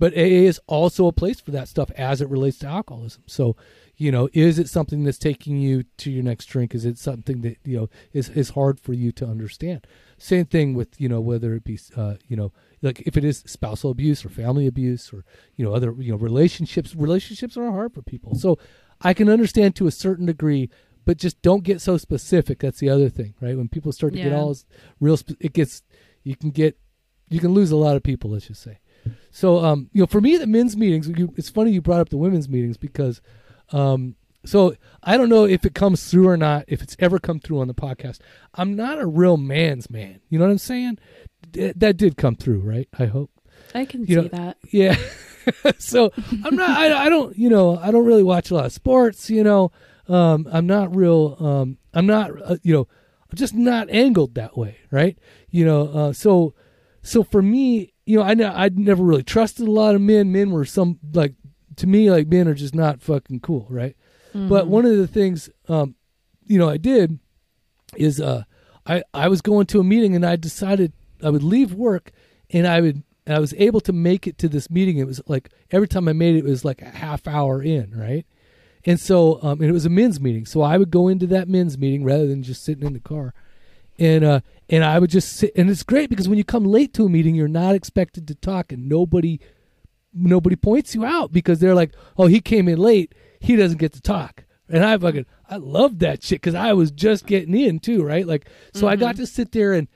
but AA is also a place for that stuff as it relates to alcoholism. So You know, is it something that's taking you to your next drink? Is it something that you know is is hard for you to understand? Same thing with you know whether it be uh, you know like if it is spousal abuse or family abuse or you know other you know relationships. Relationships are hard for people, so I can understand to a certain degree but just don't get so specific. That's the other thing, right? When people start to get all real, it gets you can get you can lose a lot of people. Let's just say. So, um, you know, for me, the men's meetings. You, it's funny you brought up the women's meetings because, um, so I don't know if it comes through or not. If it's ever come through on the podcast, I'm not a real man's man. You know what I'm saying? D- that did come through, right? I hope. I can You see know, that. Yeah. so I'm not. I, I don't. You know. I don't really watch a lot of sports. You know. Um, I'm not real. Um, I'm not. Uh, you know. I'm just not angled that way, right? You know. Uh, so, so for me, you know, I know I'd never really trusted a lot of men. Men were some like to me like men are just not fucking cool, right? But one of the things, um, you know, I did is uh, I I was going to a meeting and I decided I would leave work and I would and I was able to make it to this meeting. It was like every time I made it, it was like a half hour in, right? And so, um, and it was a men's meeting, so I would go into that men's meeting rather than just sitting in the car, and uh, and I would just sit. And it's great because when you come late to a meeting, you're not expected to talk, and nobody nobody points you out because they're like, oh, he came in late, he doesn't get to talk. And I fucking I love that shit because I was just getting in too, right? Like, so I got to sit there and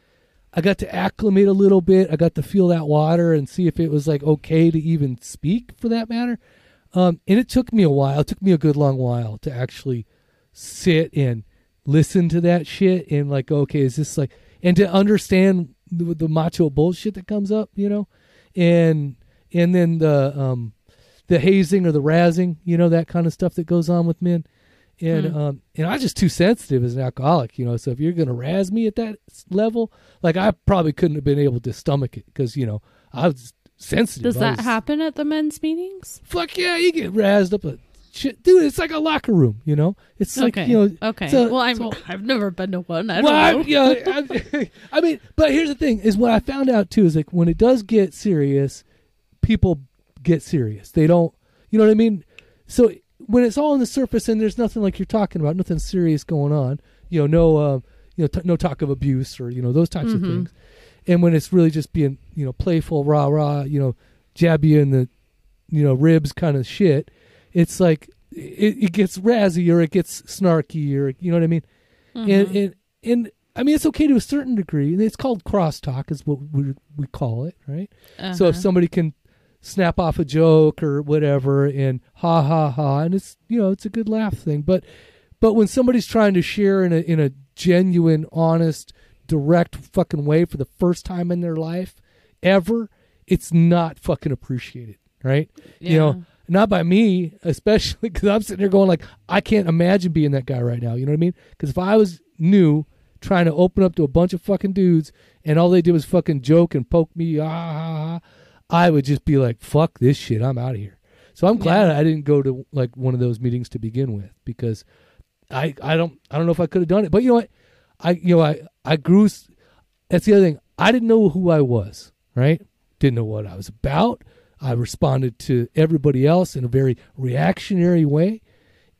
I got to acclimate a little bit. I got to feel that water and see if it was like okay to even speak for that matter. Um, and it took me a while. It took me a good long while to actually sit and listen to that shit and like, okay, is this like, and to understand the, the macho bullshit that comes up, you know, and and then the um, the hazing or the razzing, you know, that kind of stuff that goes on with men. And Hmm. um, and I'm just too sensitive as an alcoholic, you know. So if you're gonna razz me at that level, like I probably couldn't have been able to stomach it because you know I was sensitive. Does that was- happen at the men's meetings? Fuck yeah, you get razzed up. A shit, dude. It's like a locker room, you know. It's like okay. you know. okay. so- well, I'm, so- I've never been to one. I don't well, I- know. yeah, I, I mean, but here's the thing: is what I found out too is like when it does get serious, people get serious. They don't, you know what I mean? So when it's all on the surface and there's nothing like you're talking about, nothing serious going on, you know, no, uh, you know, t- no talk of abuse or you know those types of Mhm. things. And when it's really just being, you know, playful, rah rah, you know, jab you in the, you know, ribs kind of shit, it's like it, it gets razzy or it gets snarky or you know what I mean? Mm-hmm. and and and I mean it's okay to a certain degree, and it's called crosstalk, is what we we call it, right? So if Uh-huh. somebody can snap off a joke or whatever, and ha ha ha, and it's you know it's a good laugh thing, but but when somebody's trying to share in a in a genuine, honest, direct fucking way for the first time in their life ever, it's not fucking appreciated, right? You know, not by me, especially because I'm sitting there going like, I can't imagine being that guy right now. You know what I mean? Because if I was new, trying to open up to a bunch of fucking dudes, and all they did was fucking joke and poke me, ah, ah, ah, I would just be like, fuck this shit, I'm out of here. So I'm glad I didn't go to like one of those meetings to begin with because I I don't I don't know if I could have done it. But you know what? I you know I I grew. That's the other thing. I didn't know who I was. Right? Didn't know what I was about. I responded to everybody else in a very reactionary way,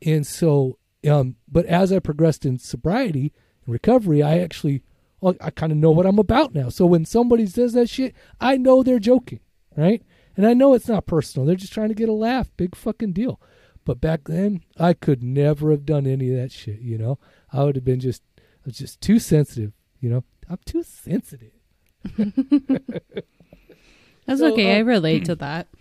and so. Um, but as I progressed in sobriety and recovery, I actually, well, I kind of know what I'm about now. So when somebody says that shit, I know they're joking, right? And I know it's not personal. They're just trying to get a laugh. Big fucking deal. But back then, I could never have done any of that shit. You know, I would have been just, I was just too sensitive. You know, I'm too sensitive. That's So, okay. I um, relate to that.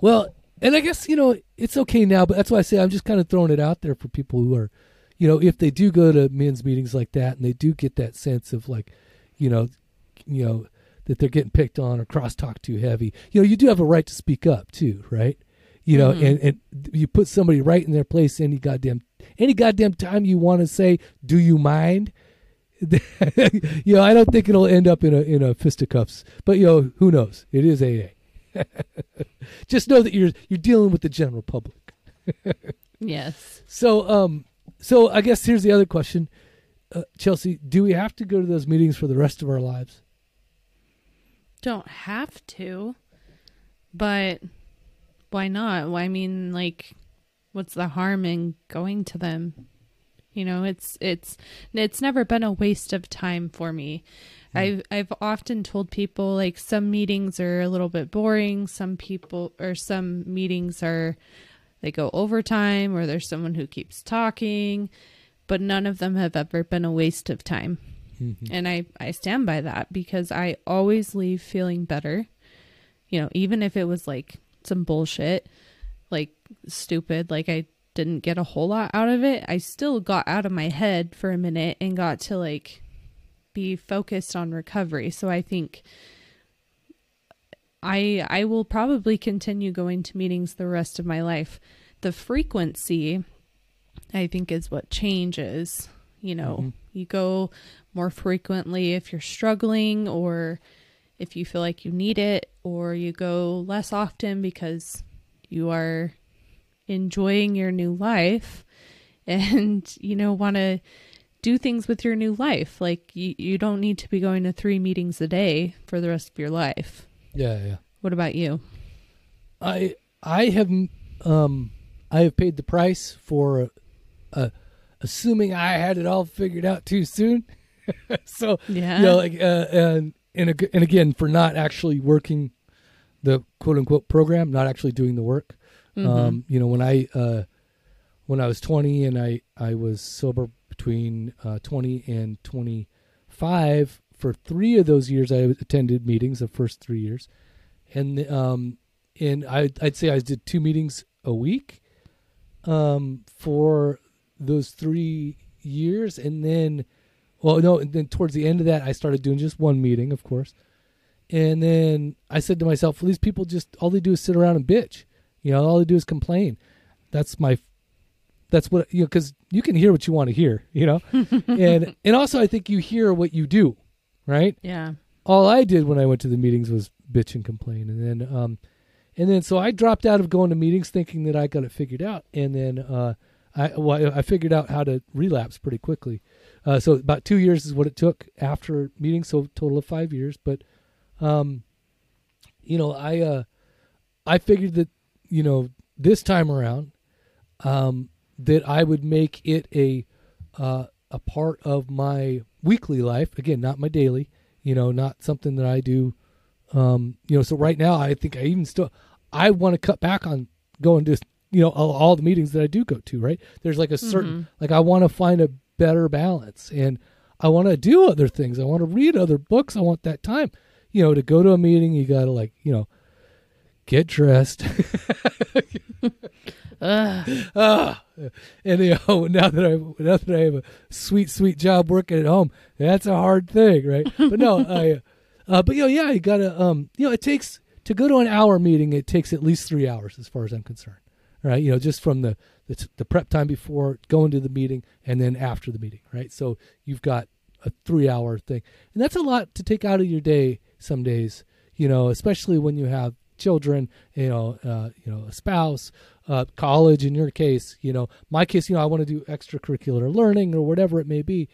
Well, and I guess you know it's okay now, but that's why I say I'm just kind of throwing it out there for people who are, you know, if they do go to men's meetings like that and they do get that sense of like, you know, you know that they're getting picked on or crosstalk too heavy. You know, you do have a right to speak up too, right? You know, Mhm. and and you put somebody right in their place any goddamn any goddamn time you want to say, "Do you mind?" you know, I don't think it'll end up in a in a fisticuffs, but you know, who knows? It is AA. Just know that you're you're dealing with the general public. Yes. So, um, so I guess here's the other question, uh, Chelsea: Do we have to go to those meetings for the rest of our lives? Don't have to, but why not? Well, I mean, like, what's the harm in going to them? You know, it's it's it's never been a waste of time for me. Mm. I've I've often told people like some meetings are a little bit boring, some people or some meetings are they go overtime or there's someone who keeps talking, but none of them have ever been a waste of time. Mm-hmm. And I I stand by that because I always leave feeling better. You know, even if it was like some bullshit, like stupid, like I didn't get a whole lot out of it, I still got out of my head for a minute and got to like be focused on recovery. So I think I I will probably continue going to meetings the rest of my life. The frequency I think is what changes. You know, mm-hmm. you go more frequently if you're struggling or if you feel like you need it or you go less often because you are enjoying your new life and you know want to do things with your new life. Like you, you don't need to be going to three meetings a day for the rest of your life. Yeah yeah. What about you? I i have um i have paid the price for uh, assuming i had it all figured out too soon so yeah you know like uh, and and, and again for not actually working the quote unquote program not actually doing the work Mm-hmm. Um, you know, when I uh, when I was 20 and I I was sober between uh, 20 and 25 for three of those years. I attended meetings the first three years, and um, and I I'd say I did two meetings a week, um, for those three years, and then. Well, no, and then towards the end of that, I started doing just one meeting, of course. And then I said to myself, well, these people just, all they do is sit around and bitch. You know, all they do is complain. That's my that's what you know because you can hear what you want to hear you know and and also i think you hear what you do right yeah all i did when i went to the meetings was bitch and complain and then um and then so i dropped out of going to meetings thinking that i got it figured out and then uh i well, i figured out how to relapse pretty quickly uh so about two years is what it took after meetings so total of five years but um you know i uh i figured that you know, this time around, um, that I would make it a uh, a part of my weekly life. Again, not my daily. You know, not something that I do. Um, you know, so right now I think I even still I want to cut back on going to you know all, all, the meetings that I do go to. Right? There's like a certain mm-hmm. like I want to find a better balance and I want to do other things. I want to read other books. I want that time. You know, to go to a meeting, you got to like you know get dressed. uh. and you know, now that I now that I have a sweet sweet job working at home, that's a hard thing, right? But no, I. Uh, but you know, yeah, you gotta. Um, you know, it takes to go to an hour meeting. It takes at least three hours, as far as I'm concerned. Right? You know, just from the the, the prep time before going to the meeting and then after the meeting. Right? So you've got a three hour thing, and that's a lot to take out of your day. Some days, you know, especially when you have children, you know, uh, you know, a spouse, uh, college in your case, you know, my case, you know, I want to do extracurricular learning or whatever it may be.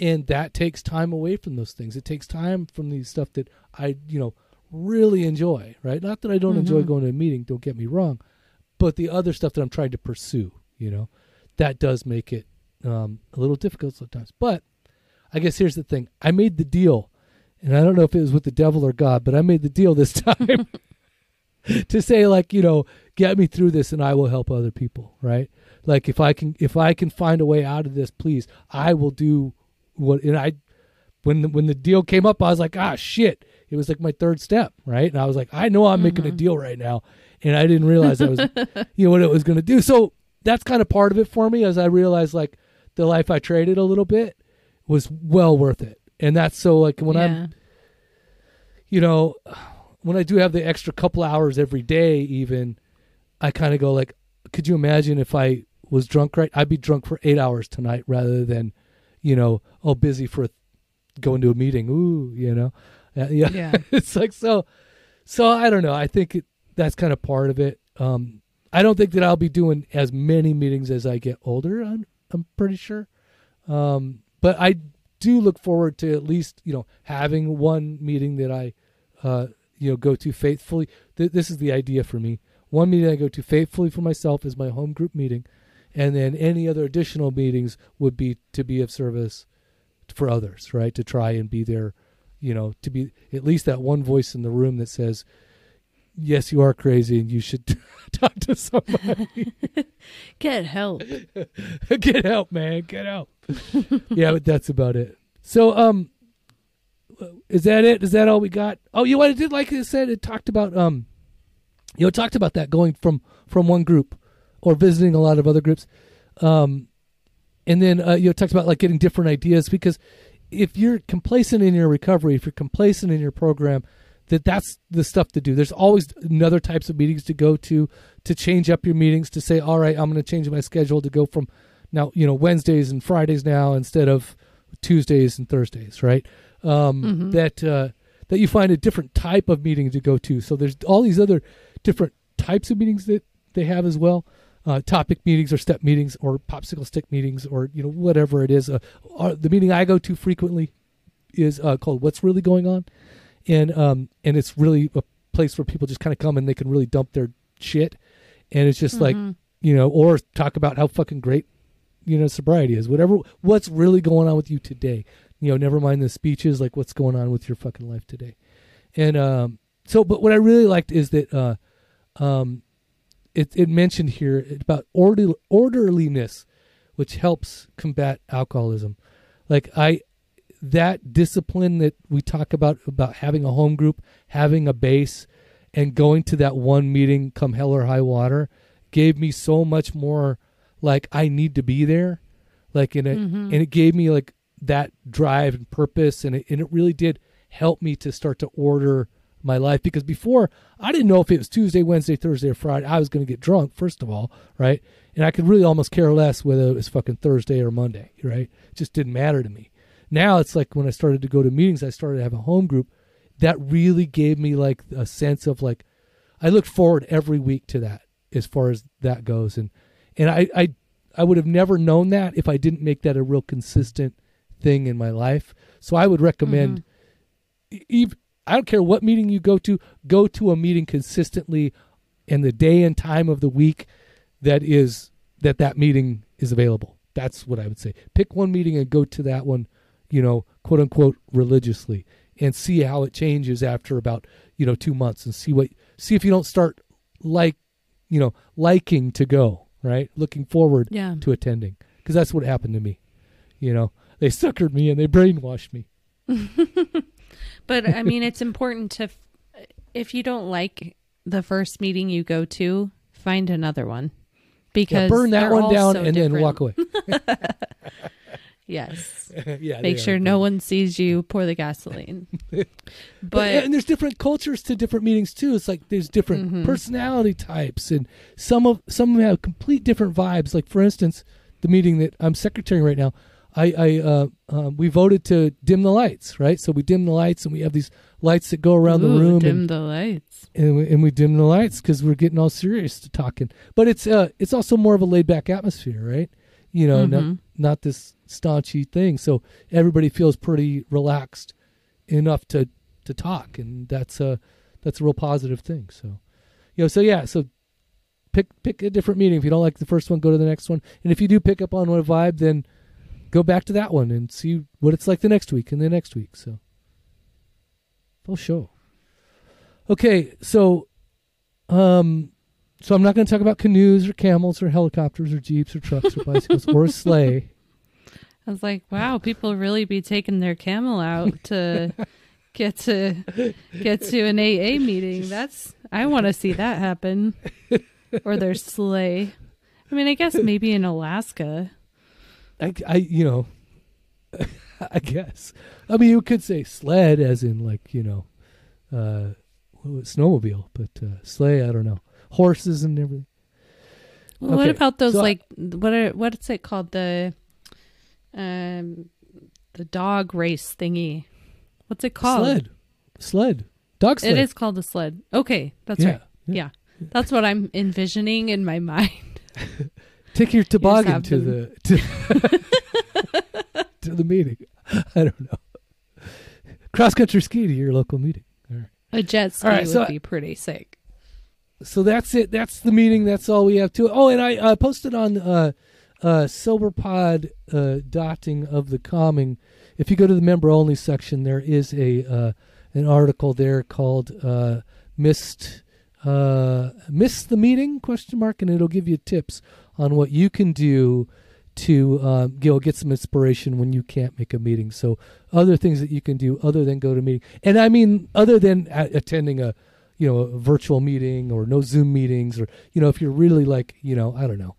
And that takes time away from those things. It takes time from the stuff that I, you know, really enjoy, right? Not that I don't mm-hmm. enjoy going to a meeting, don't get me wrong, but the other stuff that I'm trying to pursue, you know, that does make it um, a little difficult sometimes. But I guess here's the thing I made the deal, and I don't know if it was with the devil or God, but I made the deal this time to say like you know get me through this and i will help other people right like if i can if i can find a way out of this please i will do what and i when the, when the deal came up i was like ah shit it was like my third step right and i was like i know i'm mm-hmm. making a mm-hmm. deal right now and i didn't realize that was you know what it was going to do so that's kind of part of it for me as i realized like the life i traded a little bit was well worth it and that's so like when yeah. i'm you know when I do have the extra couple hours every day, even I kind of go like, could you imagine if I was drunk right? I'd be drunk for eight hours tonight rather than, you know, oh busy for going to a meeting. Ooh, you know, uh, yeah. yeah. it's like so. So I don't know. I think it, that's kind of part of it. Um, I don't think that I'll be doing as many meetings as I get older. I'm, I'm pretty sure. Um, but I do look forward to at least you know having one meeting that I uh, you know go to faithfully. Th- this is the idea for me. one meeting I go to faithfully for myself is my home group meeting, and then any other additional meetings would be to be of service for others, right? To try and be there, you know, to be at least that one voice in the room that says, "Yes, you are crazy, and you should talk to somebody. Get help. Get help, man. Get help." yeah, but that's about it. So, um, is that it? Is that all we got? Oh, you what I did like I said, it talked about um, you know, talked about that going from from one group or visiting a lot of other groups, um, and then uh, you know, talked about like getting different ideas because if you're complacent in your recovery, if you're complacent in your program, that that's the stuff to do. There's always another types of meetings to go to to change up your meetings to say, all right, I'm going to change my schedule to go from now, you know, Wednesdays and Fridays now instead of Tuesdays and Thursdays, right? Um, Mhm. That uh, that you find a different type of meeting to go to. So there's all these other different types of meetings that they have as well. Uh, topic meetings or step meetings or popsicle stick meetings or you know whatever it is. Uh, uh, the meeting I go to frequently is uh, called "What's Really Going On," and um, and it's really a place where people just kind of come and they can really dump their shit, and it's just like Mhm. you know, or talk about how fucking great, you know, sobriety is. Whatever, what's really going on with you today. You know, never mind the speeches, like what's going on with your fucking life today. And um, so, but what I really liked is that uh, um, it it mentioned here about order, orderliness, which helps combat alcoholism. Like I, that discipline that we talk about about having a home group, having a base, and going to that one meeting, come hell or high water, gave me so much more. Like I need to be there, like in a, Mhm. and it gave me like that drive and purpose, and it and it really did help me to start to order my life because before I didn't know if it was Tuesday, Wednesday, Thursday, or Friday. I was going to get drunk first of all, right? And I could really almost care less whether it was fucking Thursday or Monday, right? It just didn't matter to me. Now it's like when I started to go to meetings, I started to have a home group. That really gave me like a sense of like I look forward every week to that as far as that goes, and and I I I would have never known that if I didn't make that a real consistent thing in my life. So I would recommend mm-hmm. ev I don't care what meeting you go to, go to a meeting consistently and the day and time of the week that is that that meeting is available. That's what I would say. Pick one meeting and go to that one, you know, quote unquote religiously and see how it changes after about, you know, 2 months and see what see if you don't start like, you know, liking to go, right? Looking forward Yeah. to attending because that's what happened to me. You know, they suckered me and they brainwashed me. But I mean, it's important to, f- if you don't like the first meeting you go to, find another one. Because Yeah, burn that one down so and then walk away. Yes. yeah, Make sure no one sees you pour the gasoline. But, But, and there's different cultures to different meetings too. It's like there's different Mhm. personality types, and some of some of them have complete different vibes. Like for instance, the meeting that I'm secretarying right now, I, I uh, um, we voted to dim the lights, right? So we dim the lights, and we have these lights that go around the Ooh, room, dim and, the lights. and, we, and we dim the lights because we're getting all serious to talking. But it's uh, it's also more of a laid back atmosphere, right? You know, not Mhm. not this staunchy thing. So everybody feels pretty relaxed enough to to talk, and that's a that's a real positive thing. So, you know, so yeah, so pick pick a different meeting. If you don't like the first one, go to the next one, and if you do pick up on one vibe, then go back to that one and see what it's like the next week and the next week. So, full show. Okay, so, um, so I'm not going to talk about canoes or camels or helicopters or jeeps or trucks or bicycles or a sleigh. I was like, wow, people really be taking their camel out to get to get to an AA meeting. That's I want to see that happen. Or their sleigh. I mean, I guess maybe in Alaska. I, I you know, I guess. I mean, you could say sled, as in like you know, uh, snowmobile, but uh, sleigh. I don't know, horses and everything. Well, What about those so I- like what are what's it called the um the dog race thingy? What's it called? Sled, sled, dog sled. It is called a sled. Okay, that's yeah, right. Yeah. That's what I'm envisioning in my mind. Take your toboggan to them. the to, to the meeting. I don't know. Cross country ski to your local meeting. All right. A jet ski right, would so- be pretty sick. so that's it. That's the meeting. That's all we have to. Oh, and I uh, posted on uh, uh, SoberPod uh, dotting of the calming. If you go to the member only section, there is a uh, an article there called uh, "Missed uh, Missed the Meeting?" question mark, and it'll give you tips on what you can do to um, you know get some inspiration when you can't make a meeting. So other things that you can do other than go to meeting, and I mean other than a- attending a you know a virtual meeting or no Zoom meetings or you know if you're really like you know I don't know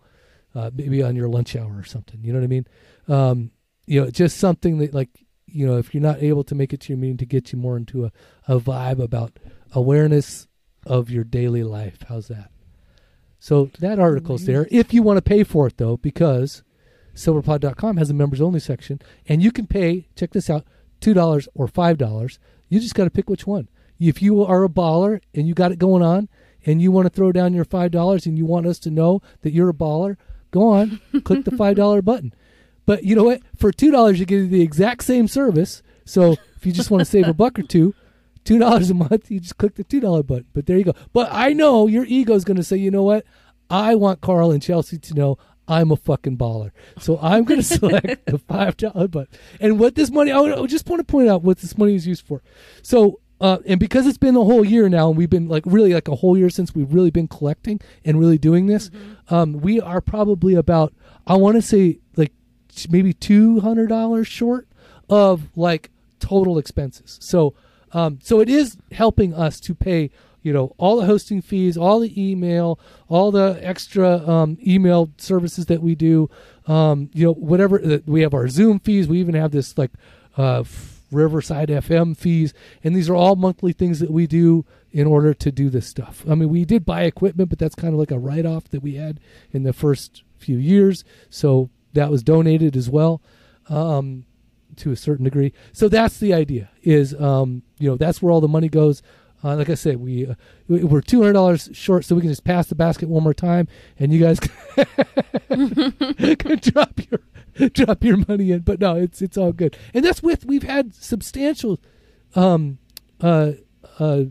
uh, maybe on your lunch hour or something. You know what I mean? Um, you know just something that like you know if you're not able to make it to your meeting to get you more into a, a vibe about awareness of your daily life. How's that? So that article's there. If you want to pay for it though, because soberpod.com has a members only section and you can pay check this out $2 or $5 you just got to pick which one if you are a baller and you got it going on and you want to throw down your $5 and you want us to know that you're a baller go on click the $5 button. But you know what? For $2 you get the exact same service. So if you just want to save a buck or two two dollars a month you just click the two dollar button. But there you go. But i know your ego is going to say you know what? I want carl and chelsea to know i'm a fucking baller. So i'm going to select the five dollar button. And what this money I, would, I just want to point out what this money is used for. So uh, and because it's been a whole year now and we've been like really like a whole year since we've really been collecting and really doing this um, we are probably about i want to say like maybe $200 short of like total expenses so um, so it is helping us to pay, you know, all the hosting fees, all the email, all the extra um, email services that we do. Um, you know, whatever uh, we have our Zoom fees. We even have this like uh, f- Riverside FM fees, and these are all monthly things that we do in order to do this stuff. I mean, we did buy equipment, but that's kind of like a write off that we had in the first few years. So that was donated as well. Um, to a certain degree. So that's the idea. Is um, you know that's where all the money goes. Uh, like I said, we uh, we- we're two hundred dollars short, so we can just pass the basket one more time, and you guys can drop your drop your money in. But no, it's it's all good, and that's with we've had substantial um, uh, uh,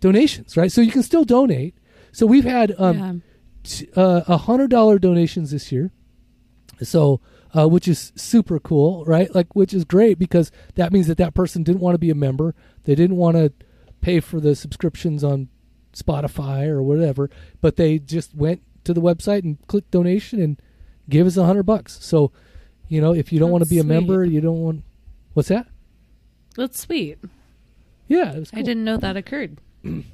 donations, right? So you can still donate. So we've had um, yeah. t- uh, a hundred dollar donations this year. So, uh, which is super cool, right? Like, which is great because that means that that person didn't want to be a member. They didn't want to pay for the subscriptions on Spotify or whatever, but they just went to the website and clicked donation and gave us a hundred bucks. So, you know, if you don't want to be a sweet. member, you don't want. What's that? That's sweet. Yeah, it was I didn't know that occurred.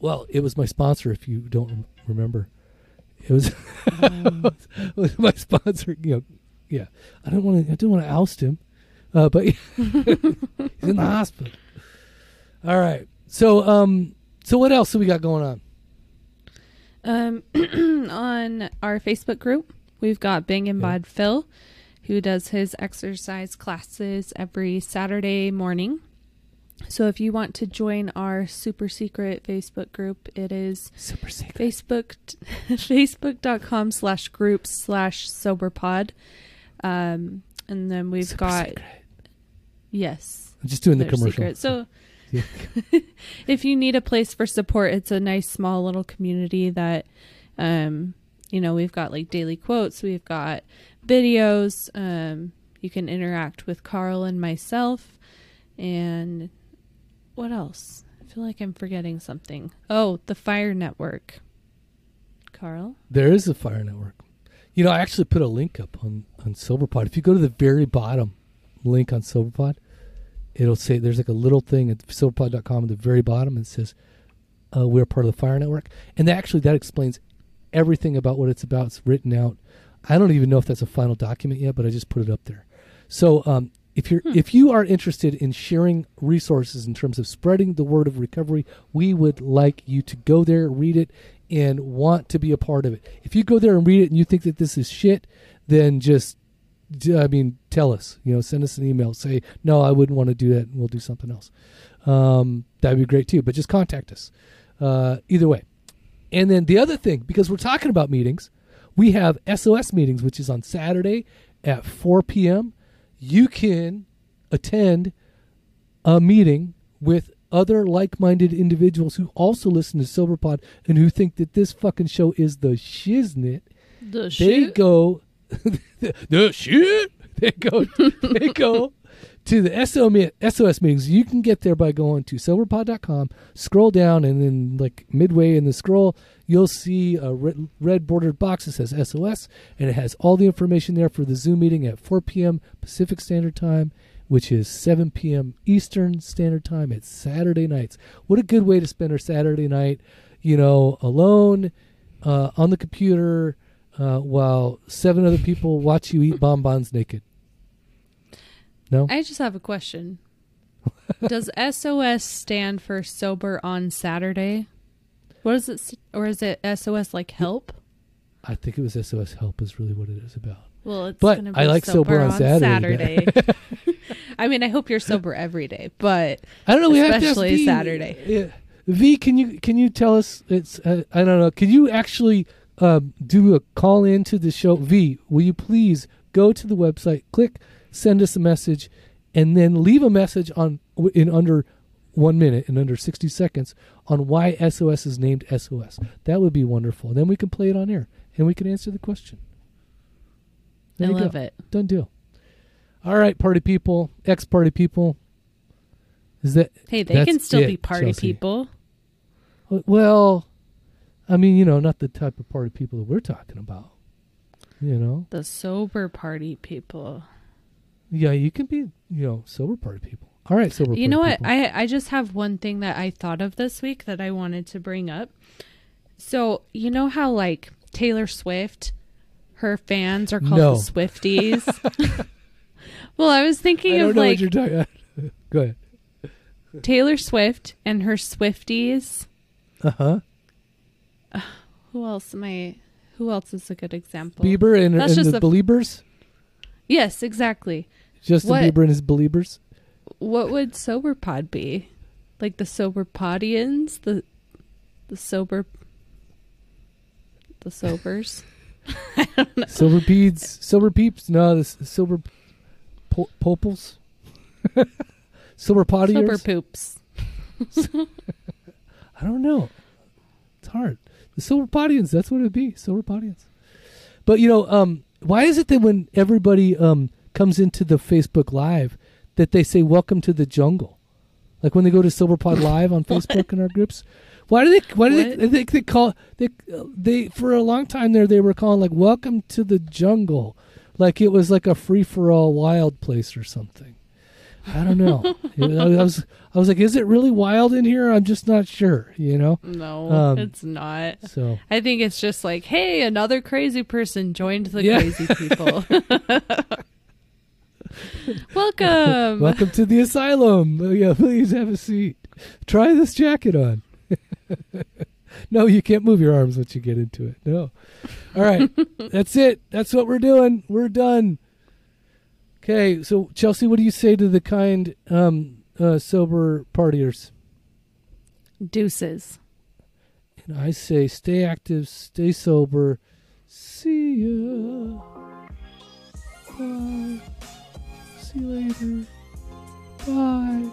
Well, it was my sponsor. If you don't remember, it was, it was my sponsor. You know, yeah. I don't want to. I didn't want to oust him, uh, but he's in the hospital. All right. So, um, so what else do we got going on? Um, on our Facebook group, we've got Bing and Yeah. Phil, who does his exercise classes every Saturday morning. So if you want to join our super secret Facebook group, it is Super secret. Facebook Facebook.com slash groups slash soberpod. Um and then we've Super got secret. yes. I'm just doing the commercial. secret. So Yeah. if you need a place for support, it's a nice small little community that um you know, we've got like daily quotes, we've got videos, um you can interact with Carl and myself and what else? I feel like I'm forgetting something. Oh, the Fire Network. Carl? There is a fire network. You know, I actually put a link up on on SoberPod. If you go to the very bottom link on SoberPod, it'll say there's like a little thing at soberpod.com at the very bottom and it says uh, we're part of the fire network, and actually that explains everything about what it's about. It's written out. I don't even know if that's a final document yet, but I just put it up there. So um, if you're if you are interested in sharing resources in terms of spreading the word of recovery, we would like you to go there, read it, and want to be a part of it. If you go there and read it and you think that this is shit, then just I mean, tell us. You know, send us an email. Say no, I wouldn't want to do that, and we'll do something else. Um, that'd be great too. But just contact us. Uh, either way. And then the other thing, because we're talking about meetings, we have SOS meetings, which is on Saturday at 4 p.m. You can attend a meeting with other like-minded individuals who also listen to SoberPod and who think that this fucking show is the shiznit, The they shit. go the shit. They go they go to the SO, SOS meetings. You can get there by going to soberpod.com, scroll down, and then like midway in the scroll, you'll see a red, red bordered box that says SOS, and it has all the information there for the Zoom meeting at 4 p.m. Pacific Standard Time, which is 7 p.m. Eastern Standard Time. It's Saturday nights. What a good way to spend our Saturday night, you know, alone uh, on the computer uh, while seven other people watch you eat bonbons naked. No? I just have a question. Does SOS stand for sober on Saturday? What is it? Or is it SOS like help? I think it was SOS Help is really what it is about. Well, it's But gonna be I like sober on Saturday. Saturday. I mean, I hope you're sober every day, but I don't know. We have to Especially Saturday. Yeah. V, can you can you tell us? It's uh, I don't know. Can you actually um, do a call in to the show? V, will you please go to the website, click, send us a message, and then leave a message on in under one minute in under sixty seconds on why SOS is named SOS. That would be wonderful. Then we can play it on air and we can answer the question. There I you go. love it. Done deal. All right, party people, ex party people. Is that Hey, they can still it, be party Chelsea. people. well? I mean, you know, not the type of party people that we're talking about. You know, The sober party people. Yeah, you can be, you know, sober party people. All right, sober. You know what? people. I I just have one thing that I thought of this week that I wanted to bring up. So you know how like Taylor Swift, her fans are called No. the Swifties. well, I was thinking I don't of know like what you're talking. about. Go ahead. Taylor Swift and her Swifties. Uh huh. Who else am I? Who else is a good example? Bieber and, That's and just the a- believers. Yes, exactly. Justin What? Bieber and his believers. What would sober pod be? Like the sober podians, the the sober the sobers. Silver beads, silver peeps. No, the silver po- poples. silver pottiers. Sober poops. I don't know. It's hard. The silver podians, that's what it'd be. Silver podians. But you know, um, why is it that when everybody um comes into the Facebook Live that they say welcome to the jungle? Like when they go to SoberPod Live on Facebook in our groups. Why do they why do they, What? they they call they they for a long time there they were calling like welcome to the jungle. Like it was like a free for all wild place or something. I don't know. I was I was like, is it really wild in here? I'm just not sure. You know. No, Um, it's not. So I think it's just like, hey, another crazy person joined the Yeah. crazy people. Welcome. welcome to the asylum. Oh, yeah, please have a seat. Try this jacket on. no, you can't move your arms once you get into it. No. All right, that's it. That's what we're doing. We're done. Okay, so Chelsea, what do you say to the kind um, uh, sober partiers? Deuces. And I say, stay active, stay sober. See ya. Bye see you later. Bye.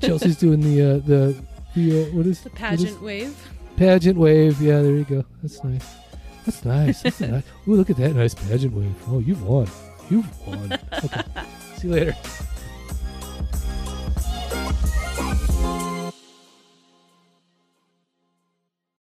Chelsea's doing the uh, the the uh, what is the pageant is, wave? Pageant wave. Yeah, there you go. That's nice. That's nice. That's nice. Ooh, look at that nice pageant wave. Oh, you've won. You've won. Okay. see you later.